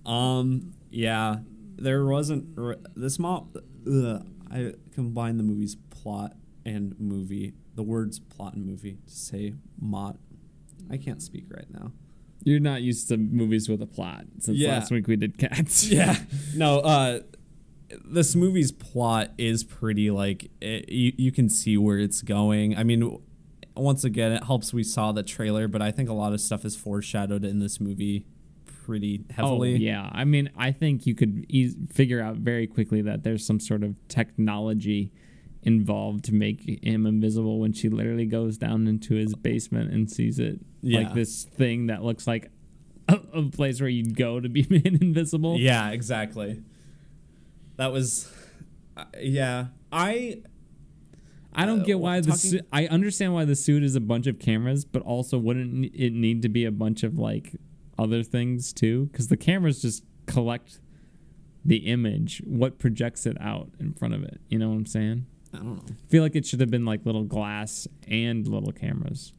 Um, yeah, there wasn't r- this mop. Ugh, I combine the movie's plot and movie, the words plot and movie to say mot. I can't speak right now. You're not used to movies with a plot since Yeah. last week we did cats. Yeah, no. Uh, this movie's plot is pretty like it, you you can see where it's going. I mean, once again, it helps we saw the trailer, but I think a lot of stuff is foreshadowed in this movie pretty heavily. Oh, yeah. I mean, I think you could eas figure out very quickly that there's some sort of technology involved to make him invisible when she literally goes down into his basement and sees it. Yeah. Like this thing that looks like a, a place where you'd go to be made invisible. Yeah, exactly. That was, uh, yeah. I I don't Uh, get why the suit. I understand why the suit is a bunch of cameras, but also wouldn't it need to be a bunch of like other things too? Because the cameras just collect the image. What projects it out in front of it? You know what I'm saying? I don't know. I feel like it should have been like little glass and little cameras.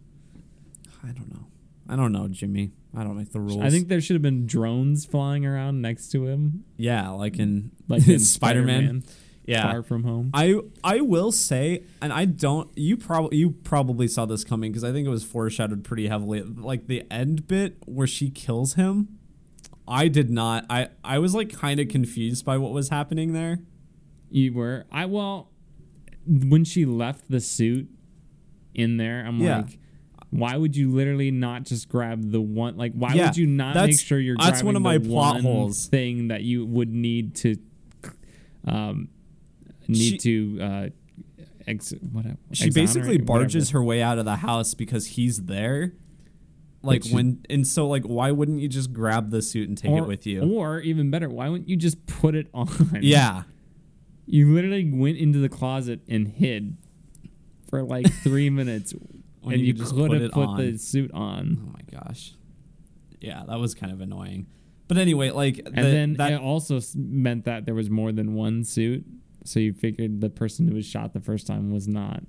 I don't know. I don't know, Jimmy. I don't make the rules. I think there should have been drones flying around next to him, yeah, like in like in Spider-Man. Spider-Man, Yeah. Far from home. I I will say, and I don't. You probably you probably saw this coming because I think it was foreshadowed pretty heavily. Like the end bit where she kills him, I did not. I I was like kind of confused by what was happening there. You were I well when she left the suit in there, I'm Yeah. like, why would you literally not just grab the one? Like, why Yeah, would you not make sure you're that's grabbing one of my plot holes. thing that you would need to um need She- to uh ex what She basically barges her way out of the house because he's there. Like Which- when and so like why wouldn't you just grab the suit and take or, it with you? Or even better, why wouldn't you just put it on? yeah. You literally went into the closet and hid for like three minutes, and you you, just could have it put the suit on. Oh my gosh. Yeah, that was kind of annoying. But anyway, like And the- then that also meant that there was more than one suit. So you figured the person who was shot the first time was not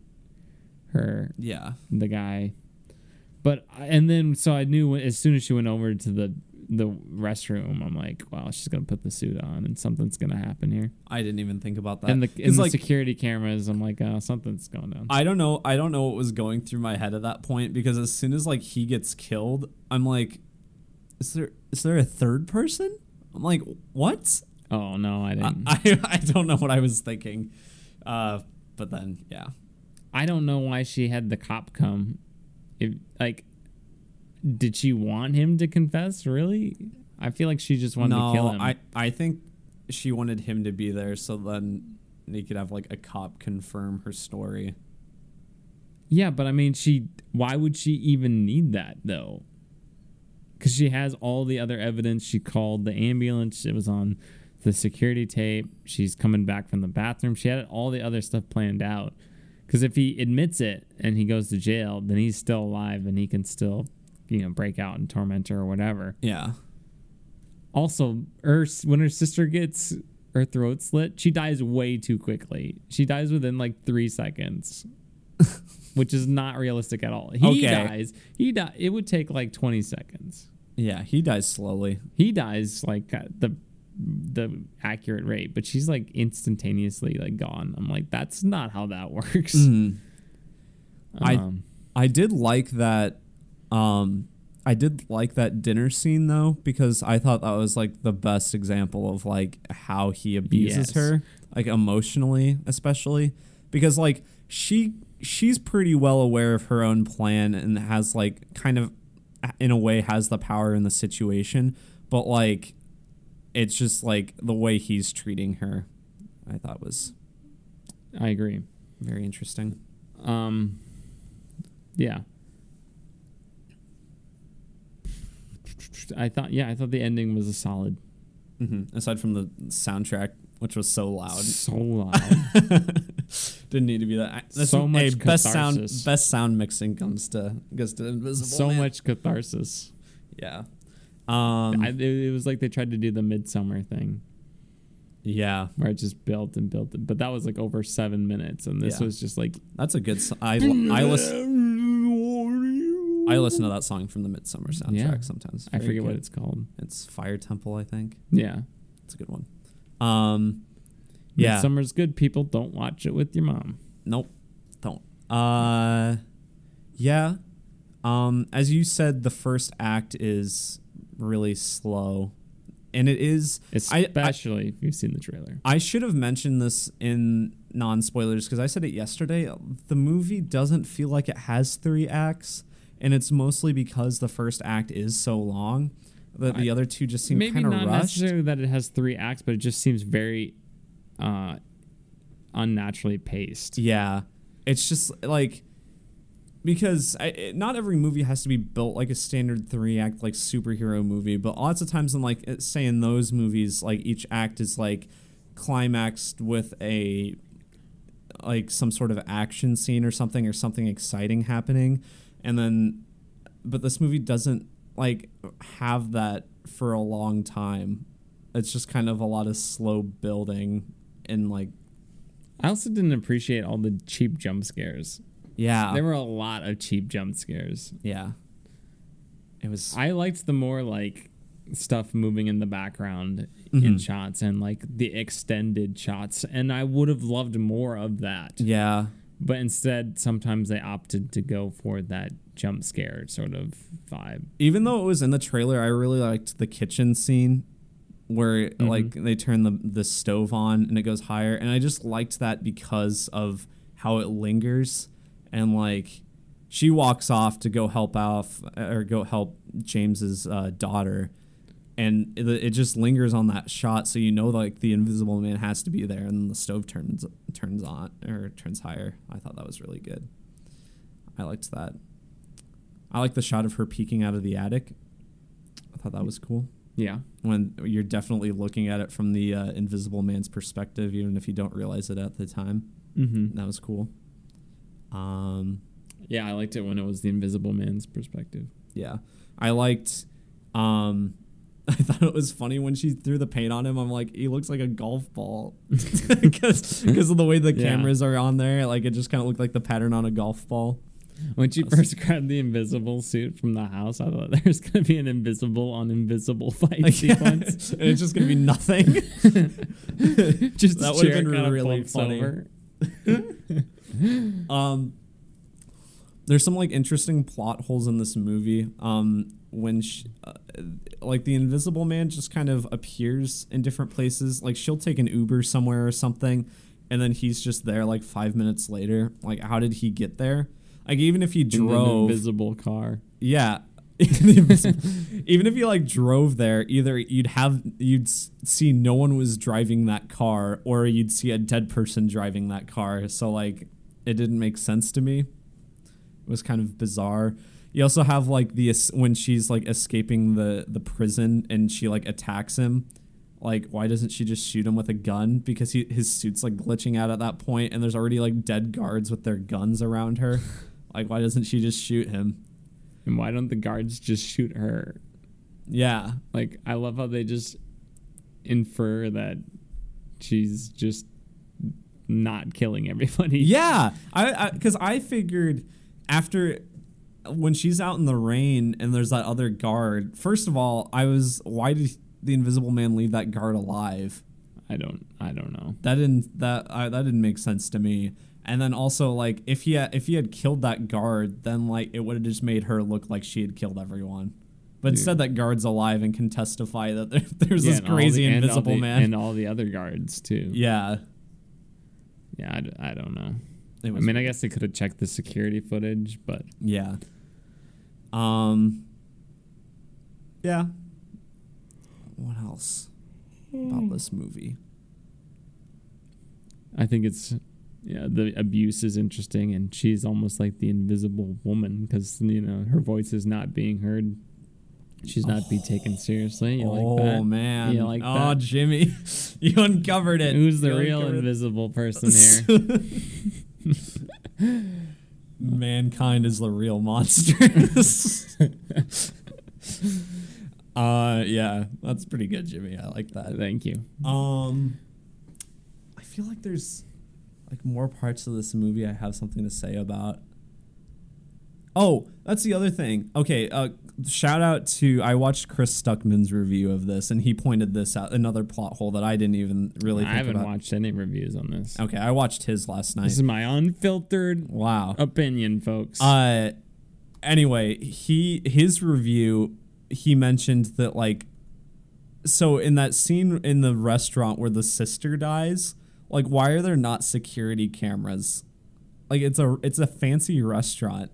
her, yeah. the guy. But and then so I knew as soon as she went over to the the restroom, I'm like, wow, she's gonna put the suit on and something's gonna happen here. I didn't even think about that. And the and the security cameras, I'm like, oh, something's going down. I don't know. I don't know what was going through my head at that point because as soon as like he gets killed, I'm like, is there is there a third person? I'm like, what? Oh no, I I didn't. I, I don't know what I was thinking. Uh, but then yeah, I don't know why she had the cop come. If like, did she want him to confess? Really? I feel like she just wanted no, to kill him. I I think she wanted him to be there so then they could have like a cop confirm her story. yeah, but I mean, she. Why would she even need that though? Because she has all the other evidence. She called the ambulance. It was on the security tape. She's coming back from the bathroom. She had all the other stuff planned out. Because if he admits it and he goes to jail, then he's still alive and he can still, you know, break out and torment her or whatever. Yeah. Also, her when her sister gets her throat slit, she dies way too quickly. She dies within like three seconds, which is not realistic at all. He Okay. dies. He die. It would take like twenty seconds. Yeah, he dies slowly. He dies like the the accurate rate, but she's like instantaneously like gone. I'm like, that's not how that works. I- Um, I did like that um I did like that dinner scene though because I thought that was like the best example of like how he abuses Yes. her like emotionally especially because like she she's pretty well aware of her own plan and has like kind of in a way has the power in the situation but like it's just like the way he's treating her I thought was I agree. very interesting. Um, yeah. I thought, yeah, I thought the ending was a solid. hmm Aside from the soundtrack, which was so loud, So loud. didn't need to be that. That's So much hey, best sound. catharsis. Best sound mixing comes to goes to Invisible. so Man. much catharsis. Yeah. Um. I, it, it was like they tried to do the midsummer thing yeah. where it just built and built, but that was like over seven minutes, and this Yeah. was just like That's a good. So- I I listen. I listen to that song from the Midsummer soundtrack Yeah. sometimes. I Very forget what it's called. It's Fire Temple, I think. Yeah, It's a good one. Um. Yeah. Midsummer's good. People don't watch it with your mom. Nope. Don't. Uh yeah. Um as you said the first act is really slow. And it is I- I- Especially if you've seen the trailer. I should have mentioned this in non-spoilers because I said it yesterday. The movie doesn't feel like it has 3 acts and it's mostly because the first act is so long that the I- other two just seem kind of rushed. not rushed. necessarily that it has three acts, but it just seems very uh, unnaturally paced. Yeah, it's just like because I, eh, not every movie has to be built like a standard three act like superhero movie, but lots of times in like eh, say in those movies, like each act is like climaxed with a like some sort of action scene or something or something exciting happening and then but this movie doesn't like have that for a long time it's just kind of a lot of slow building and like I also didn't appreciate all the cheap jump scares. Yeah There were a lot of cheap jump scares. yeah it was I liked the more like stuff moving in the background Mhm. in shots and like the extended shots and I would have loved more of that. yeah But instead sometimes they opted to go for that jump scare sort of vibe. even though it was in the trailer i really liked the kitchen scene where Mhm. like they turn the the stove on and it goes higher and i just liked that because of how it lingers and like she walks off to go help out or go help james's uh, daughter and it, it just lingers on that shot so you know like the invisible man has to be there and the stove turns turns on or turns higher. I thought that was really good. I liked that. I like the shot of her peeking out of the attic. I thought that was cool. Yeah. when you're definitely looking at it from the uh, invisible man's perspective even if you don't realize it at the time. Mm-hmm. that was cool um Yeah, I liked it when it was the invisible man's perspective. Yeah. I liked um I thought it was funny when she threw the paint on him. I'm like, he looks like a golf ball because of the way the Yeah. cameras are on there. Like it just kind of looked like the pattern on a golf ball. When she first grabbed the invisible suit from the house, I thought there's gonna be an invisible on invisible fight Like, sequence. and it's just gonna be nothing. Just That that would've been really funny. um, there's some like interesting plot holes in this movie. Um, when she, uh, like the Invisible Man just kind of appears in different places. Like she'll take an Uber somewhere or something, and then he's just there like five minutes later. Like how did he get there? Like even if he In an drove, invisible car. yeah. even if you like drove there, either you'd have you'd see no one was driving that car, or you'd see a dead person driving that car. So like, it didn't make sense to me. It was kind of bizarre. You also have like the when she's like escaping the the prison and she like attacks him. Like, why doesn't she just shoot him with a gun? Because he his suit's like glitching out at that point, and there's already like dead guards with their guns around her. like, why doesn't she just shoot him? And why don't the guards just shoot her? Yeah, Like I love how they just infer that she's just not killing everybody. Yeah, I because I, figured after when she's out in the rain and there's that other guard. First of all, I was why did the Invisible Man leave that guard alive? I don't I don't know. That didn't that I, that didn't make sense to me. And then also like if he had, if he had killed that guard, then like it would have just made her look like she had killed everyone. But Dude. instead, that guard's alive and can testify that there, there's Yeah, this crazy the- invisible the- man. and all the other guards too. yeah, Yeah, I don't know. it I mean, I guess they could have checked the security footage, but Yeah. Um. Yeah. What else about this movie? I think it's yeah the abuse is interesting, and she's almost like the invisible woman because you know her voice is not being heard. She's not be taken seriously. You oh like that? man! You like oh that? Jimmy, you uncovered it. Who's the You real uncovered it. invisible person here? Mankind is the real monster. uh, yeah, that's pretty good, Jimmy. I like that. Thank you. Um, I feel like there's like more parts of this movie I have something to say about. Oh, that's the other thing. Okay, uh, shout out to I watched Chris Stuckman's review of this, and he pointed this out another plot hole that I didn't even really. I haven't about. watched any reviews on this. Okay, I watched his last night. This is my unfiltered wow. opinion, folks. Uh, anyway, he his review he mentioned that like, so in that scene in the restaurant where the sister dies, like why are there not security cameras? Like it's a it's a fancy restaurant.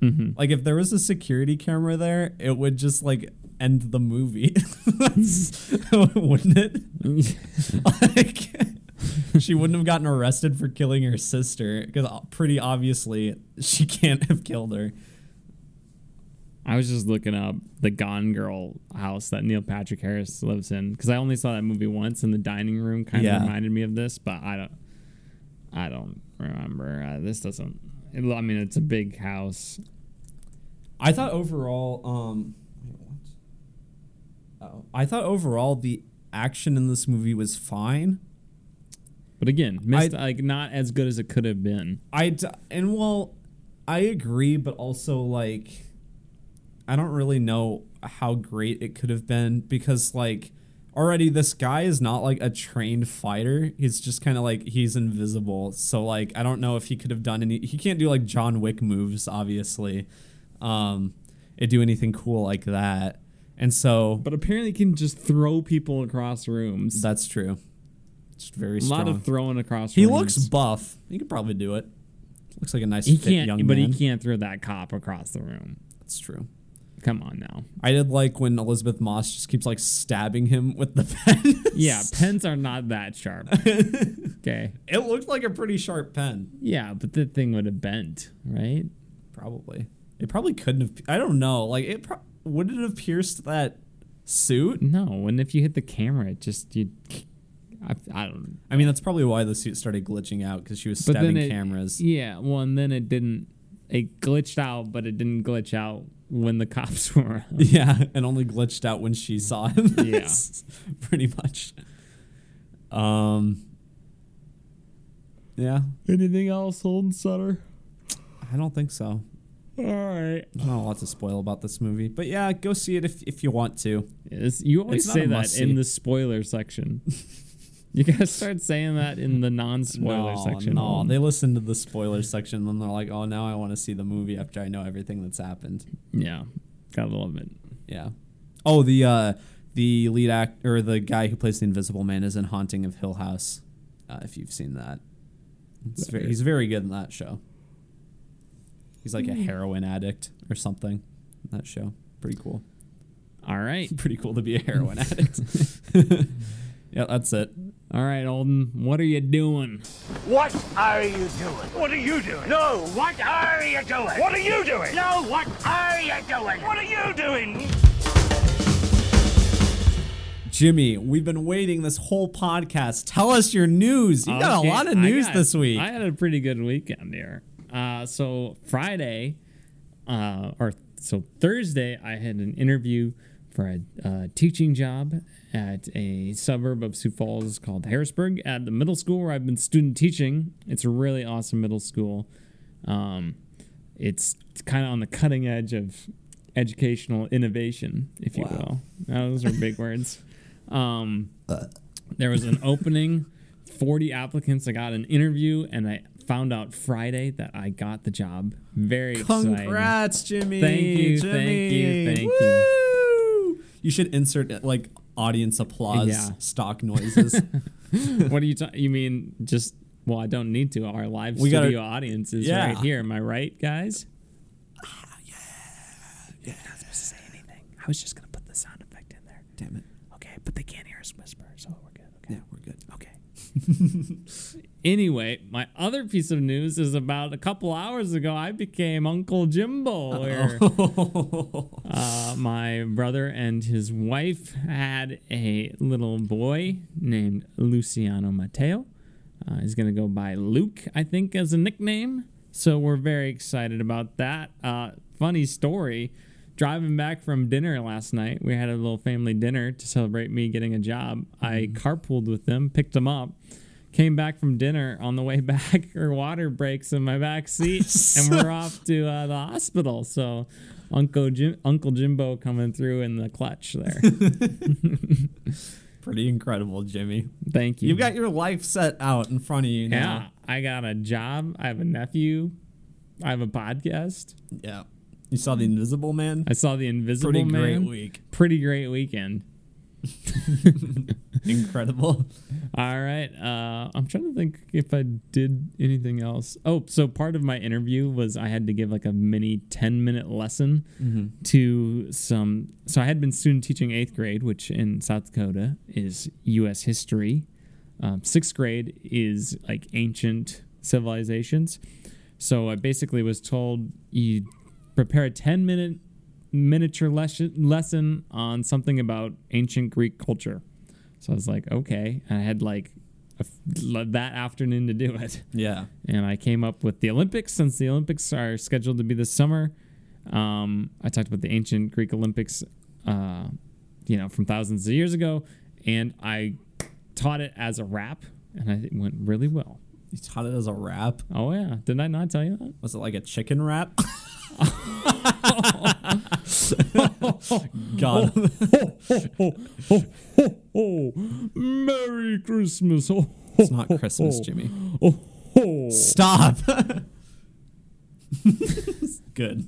Hmm Like if there was a security camera there, it would just like end the movie. Wouldn't it? like she wouldn't have gotten arrested for killing her sister because pretty obviously she can't have killed her. I was just looking up the Gone Girl house that Neil Patrick Harris lives in because I only saw that movie once, and the dining room kind of Yeah. reminded me of this. But I don't, I don't remember. Uh, this doesn't. It, I mean, it's a big house. I thought overall, um, wait, what? Oh, I thought overall the action in this movie was fine. But again, missed like not as good as it could have been. I and well, I agree, but also like, I don't really know how great it could have been because like already this guy is not like a trained fighter. He's just kind of like he's invisible. So like I don't know if he could have done any. He can't do like John Wick moves, obviously. Um, it do anything cool like that. And so But apparently, he can just throw people across rooms. that's true. It's very a strong. lot of throwing across. Rooms. He rooms. looks buff. He could probably do it. Looks like a nice He fit can't, young but man. he can't throw that cop across the room. That's true. Come on now. I did like when Elisabeth Moss just keeps like stabbing him with the pen. Yeah, pens are not that sharp. okay. it looked like a pretty sharp pen. Yeah, but the thing would have bent, right? Probably. It probably couldn't have. I don't know. Like it pro- would it have pierced that suit? No, and if you hit the camera, it just you. I, I don't. I mean, that's probably why the suit started glitching out because she was stabbing it, cameras. Yeah, well, and then it didn't. It glitched out, but it didn't glitch out when the cops were around. Yeah, and only glitched out when she saw him. Yeah. pretty much. Um. Yeah, Anything else, Holden Sutter? I don't think so. All right. Not a lot to spoil about this movie, but yeah, go see it if if you want to. It's, you always say that in the spoiler section. you gotta start saying that in the non-spoiler no, section. No, they listen to the spoiler section, and then they're like, "Oh, now I want to see the movie after I know everything that's happened." yeah, gotta love it. Yeah. Oh, the uh, the lead act or the guy who plays the Invisible Man is in Haunting of Hill House. Uh, if you've seen that, it's very, he's very good in that show. He's like a heroin addict or something. In that show, pretty cool. All right, Pretty cool to be a heroin addict. yeah, that's it. All right, Holden. What are you doing? What are you doing? What are you doing? No, what are you doing? What are you doing? No, what are you doing? What are you doing? Jimmy, we've been waiting this whole podcast. Tell us your news. You got Okay, a lot of I news got- this week. I had a pretty good weekend here. Uh, so Friday, uh, or so Thursday, I had an interview for a uh, teaching job at a suburb of Sioux Falls called Harrisburg at the middle school where I've been student teaching. It's a really awesome middle school. Um, it's kind of on the cutting edge of educational innovation, if you will. Now, those are big words. Um, there was an opening, 40 applicants. I got an interview, and I found out Friday that I got the job. Very exciting. Congrats, Jimmy. Thank you, Jimmy. thank you, thank you. Woo! You should insert like audience applause Yeah. stock noises. What do you ta- You mean just? Well, I don't need to. Our live We gotta- audience is Yeah. right here. Am I right, guys? Ah, yeah, yeah. You're not supposed to say anything. I was just gonna put the sound effect in there. Damn it. Okay, but they can't hear us whisper, so we're good. Okay. Yeah, we're good. Okay. anyway, my other piece of news is about a couple hours ago. I became Uncle Jimbo. Where, uh, my brother and his wife had a little boy named Luciano Mateo. Uh, he's going to go by Luke, I think, as a nickname. So we're very excited about that. Uh, funny story. Driving back from dinner last night, we had a little family dinner to celebrate me getting a job. I carpooled with them, picked them up, came back from dinner. On the way back, her water breaks in my back seat, and we're off to uh, the hospital. So, Uncle Jim, Uncle Jimbo coming through in the clutch there. Pretty incredible, Jimmy. Thank you. You've got your life set out in front of you yeah. now. I got a job. I have a nephew. I have a podcast. Yeah. You saw the Invisible Man. I saw the Invisible Pretty Man. great week. Pretty great weekend. Incredible. All right. Uh, I'm trying to think if I did anything else. Oh, so part of my interview was I had to give like a mini 10 minute lesson to some. So I had been student teaching eighth grade, which in South Dakota is U.S. history. Um, sixth grade is like ancient civilizations. So I basically was told you prepare a 10 minute miniature lesson lesson on something about ancient Greek culture. So I was like, okay. And I had like that afternoon to do it. Yeah. And I came up with the Olympics since the Olympics are scheduled to be this summer. Um, I talked about the ancient Greek Olympics, uh, you know, from thousands of years ago, and I taught it as a rap, and I, it went really well. You taught it as a rap. Oh yeah, Didn't I not tell you that? Was it like a chicken rap? God. Merry Christmas! It's not Christmas, Jimmy. Stop. Good.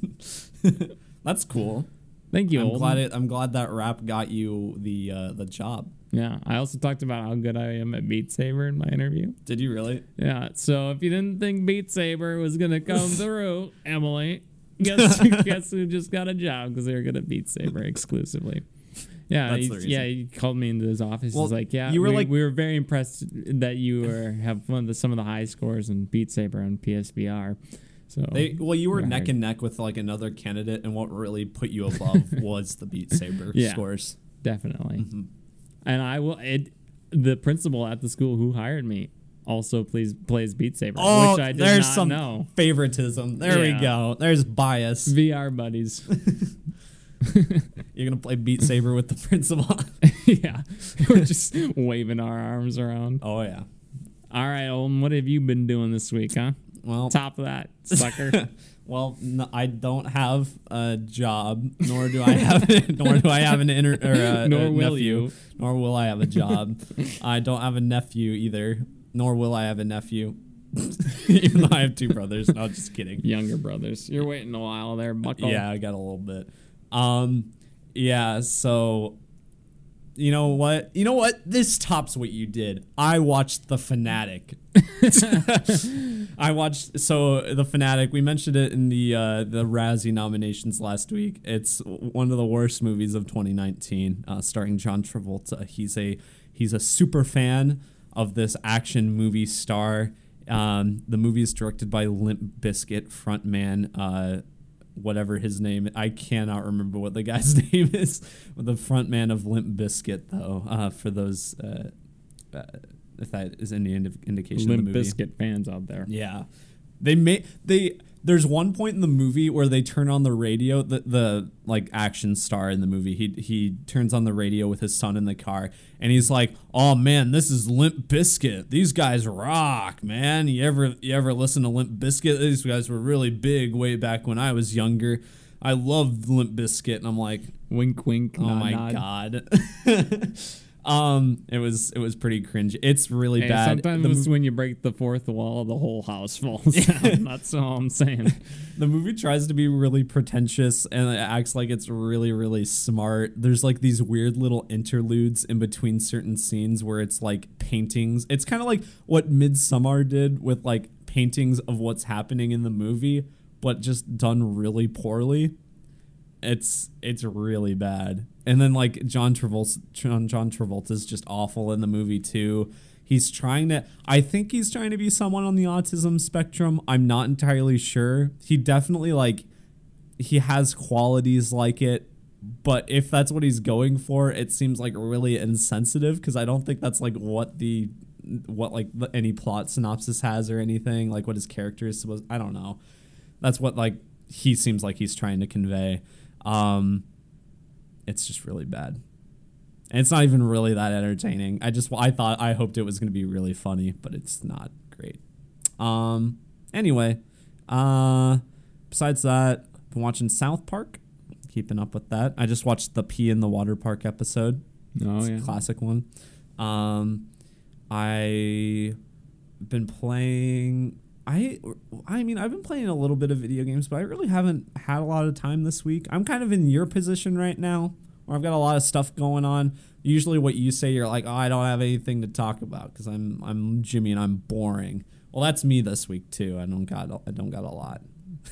That's cool. Thank you. I'm Olden. glad it, I'm glad that rap got you the uh, the job. Yeah, I also talked about how good I am at Beat Saber in my interview. Did you really? Yeah, so if you didn't think Beat Saber was gonna come through, Emily, guess guess who just got a job because they were gonna Beat Saber exclusively. Yeah, he, yeah. He called me into his office. Well, He's like, "Yeah, you were we, like- we were very impressed that you were have one of the, some of the high scores in Beat Saber on PSVR." So They well, you were neck and neck with like another candidate, and what really put you above was the Beat Saber Yeah. scores. definitely, Mm-hmm. And I will. It the principal at the school who hired me also plays plays Beat Saber, Oh, which I did there's not some know. favoritism. There Yeah. we go. There's bias. VR buddies. You're gonna play Beat Saber with the principal. yeah, we're just waving our arms around. oh yeah. All right, Holden, what have you been doing this week, huh? Well, Top of that, sucker. Well, no, I don't have a job, nor do I have, nor do I have an inter, or a, Nor a will nephew, you. nor will I have a job. I don't have a nephew either, nor will I have a nephew. Even though I have two brothers. No, just kidding. Younger brothers, you're waiting a while there, Buckle. Yeah, I got a little bit. Um, yeah. So, you know what? You know what? This tops what you did. I watched The Fanatic. I watched so The Fanatic. We mentioned it in the uh, the Razzie nominations last week. It's one of the worst movies of 2019, uh, starring John Travolta. He's a he's a super fan of this action movie star. Um, the movie is directed by Limp Bizkit frontman. Uh, whatever his name. I cannot remember what the guy's name is. The front man of Limp Bizkit, though. Uh, for those, uh, uh, if that is any indi- indication Limp of the movie. Biscuit fans out there. Yeah, they may they. There's one point in the movie where they turn on the radio. The the like action star in the movie, he he turns on the radio with his son in the car, and he's like, "Oh man, this is Limp Bizkit. These guys rock, man. You ever you ever listen to Limp Bizkit? These guys were really big way back when I was younger. I loved Limp Bizkit." And I'm like, Wink, wink. "Oh nod, my nod. god." um, it was it was pretty cringe. It's really Hey, bad. sometimes The when you break the fourth wall, the whole house falls down. That's all I'm saying. the movie tries to be really pretentious and it acts like it's really really smart there's like these weird little interludes in between certain scenes where it's like paintings it's kind of like what Midsommar did with like paintings of what's happening in the movie but just done really poorly it's it's really bad and then like john travolta john, john travolta's just awful in the movie too. He's trying to i think he's trying to be someone on the autism spectrum. I'm not entirely sure. He definitely like he has qualities like it but if that's what he's going for it seems like really insensitive because i don't think that's like what the what like any plot synopsis has or anything like what his character is supposed i don't know. That's what like he seems like he's trying to convey. Um it's just really bad and it's not even really that entertaining i just i thought i hoped it was going to be really funny but it's not great um anyway uh besides that been watching south park keeping up with that i just watched the pee in the water park episode Oh it's a yeah. classic one. Um, I've been playing. I I mean I've been playing a little bit of video games, but I really haven't had a lot of time this week. I'm kind of in your position right now, where I've got a lot of stuff going on. Usually, what you say, you're like, "Oh, I don't have anything to talk about because I'm I'm Jimmy and I'm boring." Well, that's me this week too. I don't got I don't got a lot.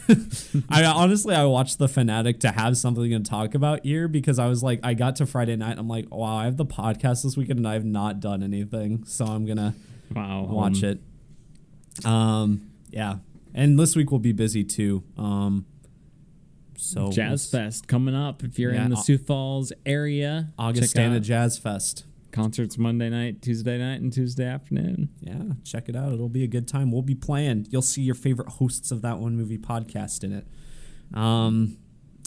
I honestly I watched the fanatic to have something to talk about here because I was like I got to Friday night I'm like wow I have the podcast this weekend and I have not done anything so I'm gonna Wow. watch um, it. Um yeah and this week we'll be busy too. Um so Jazz Fest coming up. If you're Yeah, in the Sioux Falls area, Augustana Jazz Fest Concerts Monday night, Tuesday night, and Tuesday afternoon. Yeah, check it out. It'll be a good time. We'll be playing. You'll see your favorite hosts of that one movie podcast in it. Um,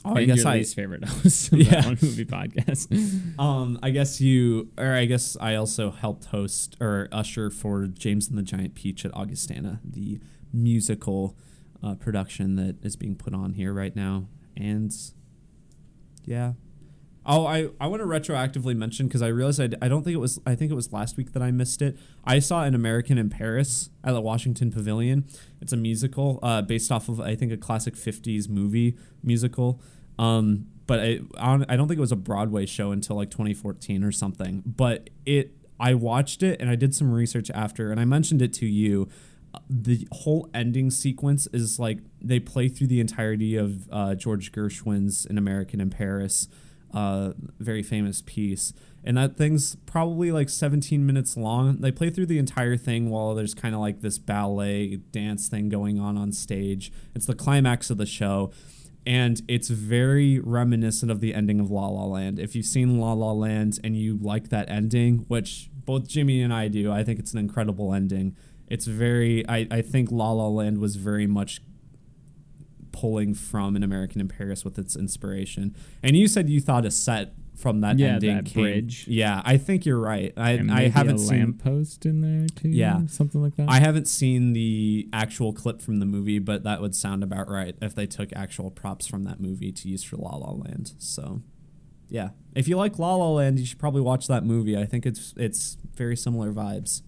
oh, I guess your I least favorite host of Yeah. that movie podcast. um I guess you or I guess I also helped host or usher for James and the Giant Peach at Augustana, the musical uh, production that is being put on here right now. And yeah. Oh, I, I want to retroactively mention because I realized I, don't think it was I think it was last week that I missed it. I saw an American in Paris at the Washington Pavilion. It's a musical uh, based off of I think a classic '50s movie musical. Um, but I I don't think it was a Broadway show until like 2014 or something. But it I watched it and I did some research after and I mentioned it to you. The whole ending sequence is like they play through the entirety of uh, George Gershwin's "An American in Paris." Uh, very famous piece. And that thing's probably like 17 minutes long. They play through the entire thing while there's kind of like this ballet dance thing going on on stage. It's the climax of the show. And it's very reminiscent of the ending of La La Land. If you've seen La La Land and you like that ending, which both Jimmy and I do, I think it's an incredible ending. It's very, I, I think La La Land was very much pulling from an American in Paris with its inspiration. And you said you thought a set from that Yeah, ending that came- bridge. Yeah, I think you're right. I And I haven't a seen lamppost in there too. Yeah. something like that. I haven't seen the actual clip from the movie, but that would sound about right if they took actual props from that movie to use for La La Land. So, yeah, if you like La La Land, you should probably watch that movie. I think it's it's very similar vibes.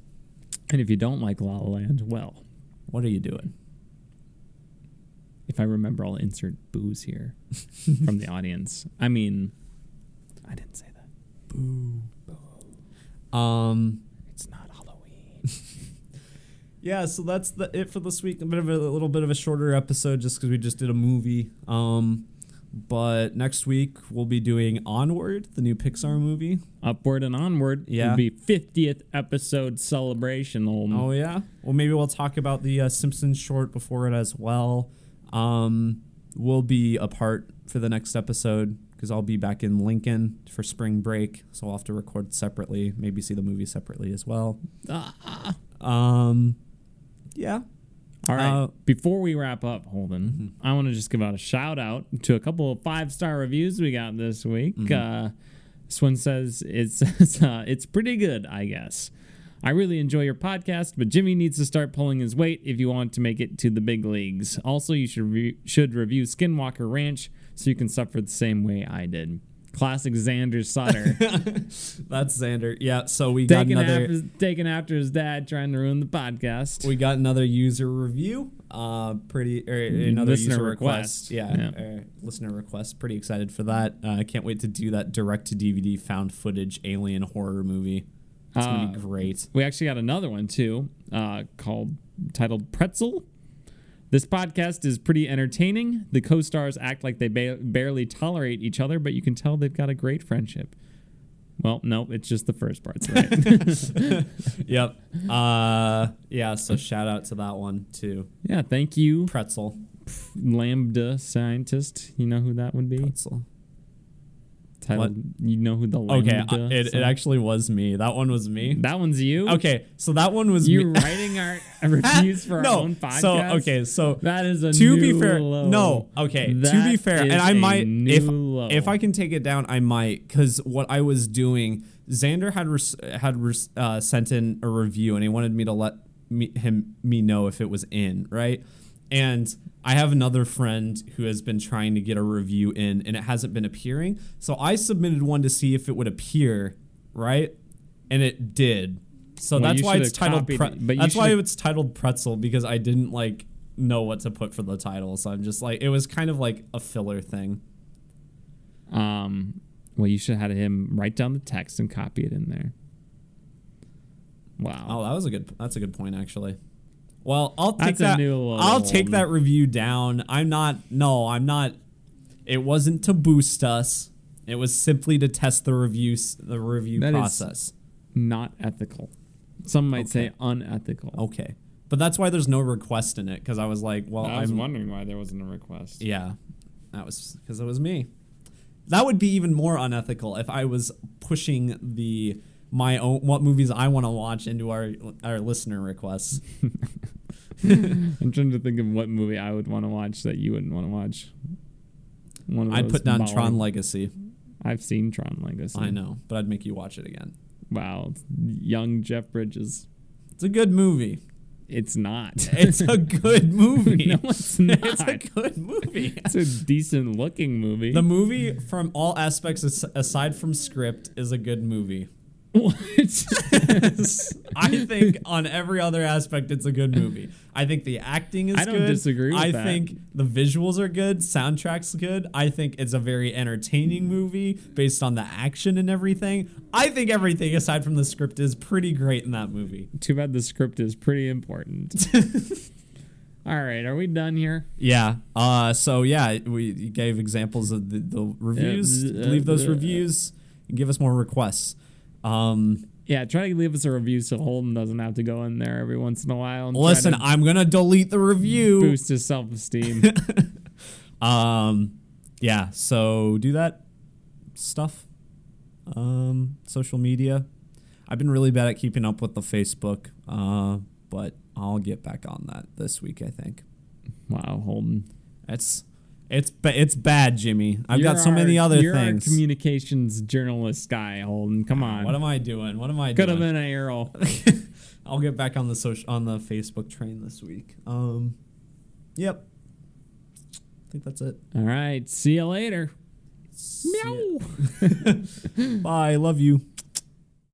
and if you don't like La La Land, well, What are you doing? If I remember, I'll insert booze here from the audience. I mean, I didn't say that. Boo. Boo. Um, It's not Halloween. yeah, so that's the it for this week. A bit of a, little bit of a shorter episode just because we just did a movie. Um, but next week we'll be doing Onward, the new Pixar movie. Upward and onward. Yeah. Will be 50th episode celebration. Oh yeah. Well, maybe we'll talk about the uh, Simpsons short before it as well. Um, we'll be apart for the next episode because I'll be back in Lincoln for spring break, so I'll have to record separately. Maybe see the movie separately as well. Ah. Um, yeah. All right. Uh, Before we wrap up, Holden, I want to just give out a shout out to a couple of five star reviews we got this week. Uh, this one says it's uh, it's pretty good, I guess. I really enjoy your podcast, but Jimmy needs to start pulling his weight if you want to make it to the big leagues. Also, you should re- should review Skinwalker Ranch so you can suffer the same way I did. Classic Xander Sutter. That's Xander. Yeah. So we got taken, another. after, taken after his dad trying to ruin the podcast. We got another user review. Uh, pretty or another Listener user request. request. Yeah, Yeah. Uh, listener request. Pretty excited for that. Uh, I can't wait to do that direct to DVD found footage alien horror movie. It's gonna be Uh, great. We actually got another one too, uh, called titled Pretzel. This podcast is pretty entertaining. The co-stars act like they ba- barely tolerate each other, but you can tell they've got a great friendship. Well, no, it's just the first part's right. Yep. Uh, yeah. So shout out to that one too. yeah, thank you, Pretzel. Lambda scientist. You know who that would be? Pretzel. Titled, you know who the Okay. Lambda? uh, It, it actually was me. That one was me. that one's you. Okay. So that one was you me. writing our reviews for no. our own podcast. So okay. So that is a to be fair, low. no. Okay, to be fair, and I might if low. if I can take it down, I might because what I was doing, Xander had res- had res- uh, sent in a review, and he wanted me to let me him me know if it was in right, and I have another friend who has been trying to get a review in, and it hasn't been appearing. So I submitted one to see if it would appear, right, and it did. So Well, that's why it's titled. Pre- it, but that's why it's titled Pretzel because I didn't like know what to put for the title. So I'm just like it was kind of like a filler thing. Um, well, you should have had him write down the text and copy it in there. Wow. Oh, that was a good. That's a good point actually. Well, I'll take That's that. new I'll take that review down. I'm not. No, I'm not. It wasn't to boost us. It was simply to test the reviews, the review That is- process. Not ethical. Some might say unethical. Okay, but that's why there's no request in it because I was like, well, I was I'm wondering why there wasn't a request. Yeah, that was because it was me. That would be even more unethical if I was pushing the my own what movies I want to watch into our our listener requests. I'm trying to think of what movie I would want to watch that you wouldn't want to watch. One of I'd put down Molly- Tron Legacy. I've seen Tron Legacy. I know, but I'd make you watch it again. Wow, young Jeff Bridges. It's a good movie. It's not. It's a good movie. No, it's not. It's a good movie. it's a decent looking movie. The movie, from all aspects aside from script, is a good movie. What? I think on every other aspect, it's a good movie. I think the acting is I don't good. disagree with I that. think the visuals are good. Soundtrack's good. I think it's a very entertaining movie based on the action and everything. I think everything aside from the script is pretty great in that movie. Too bad the script is pretty important. All right, are we done here? Yeah. Uh. So yeah, we gave examples of the, the reviews. Uh, Leave those uh, reviews and give us more requests. Um. Yeah, try to leave us a review so Holden doesn't have to go in there every once in a while. And Listen, to I'm gonna delete the review. boost his self esteem. Um, yeah. So do that stuff. Um, social media. I've been really bad at keeping up with the Facebook. Uh, but I'll get back on that this week. I think wow, Holden. it's it's ba- it's bad, Jimmy. I've You're got so many our- other you're things. Our communications journalist guy, Holden. Come on. what am I doing? What am I doing? Could have been a Errol. I'll get back on the social on the Facebook train this week. Um, yep. I think that's it. All right. See you later. See ya. Bye. Love you.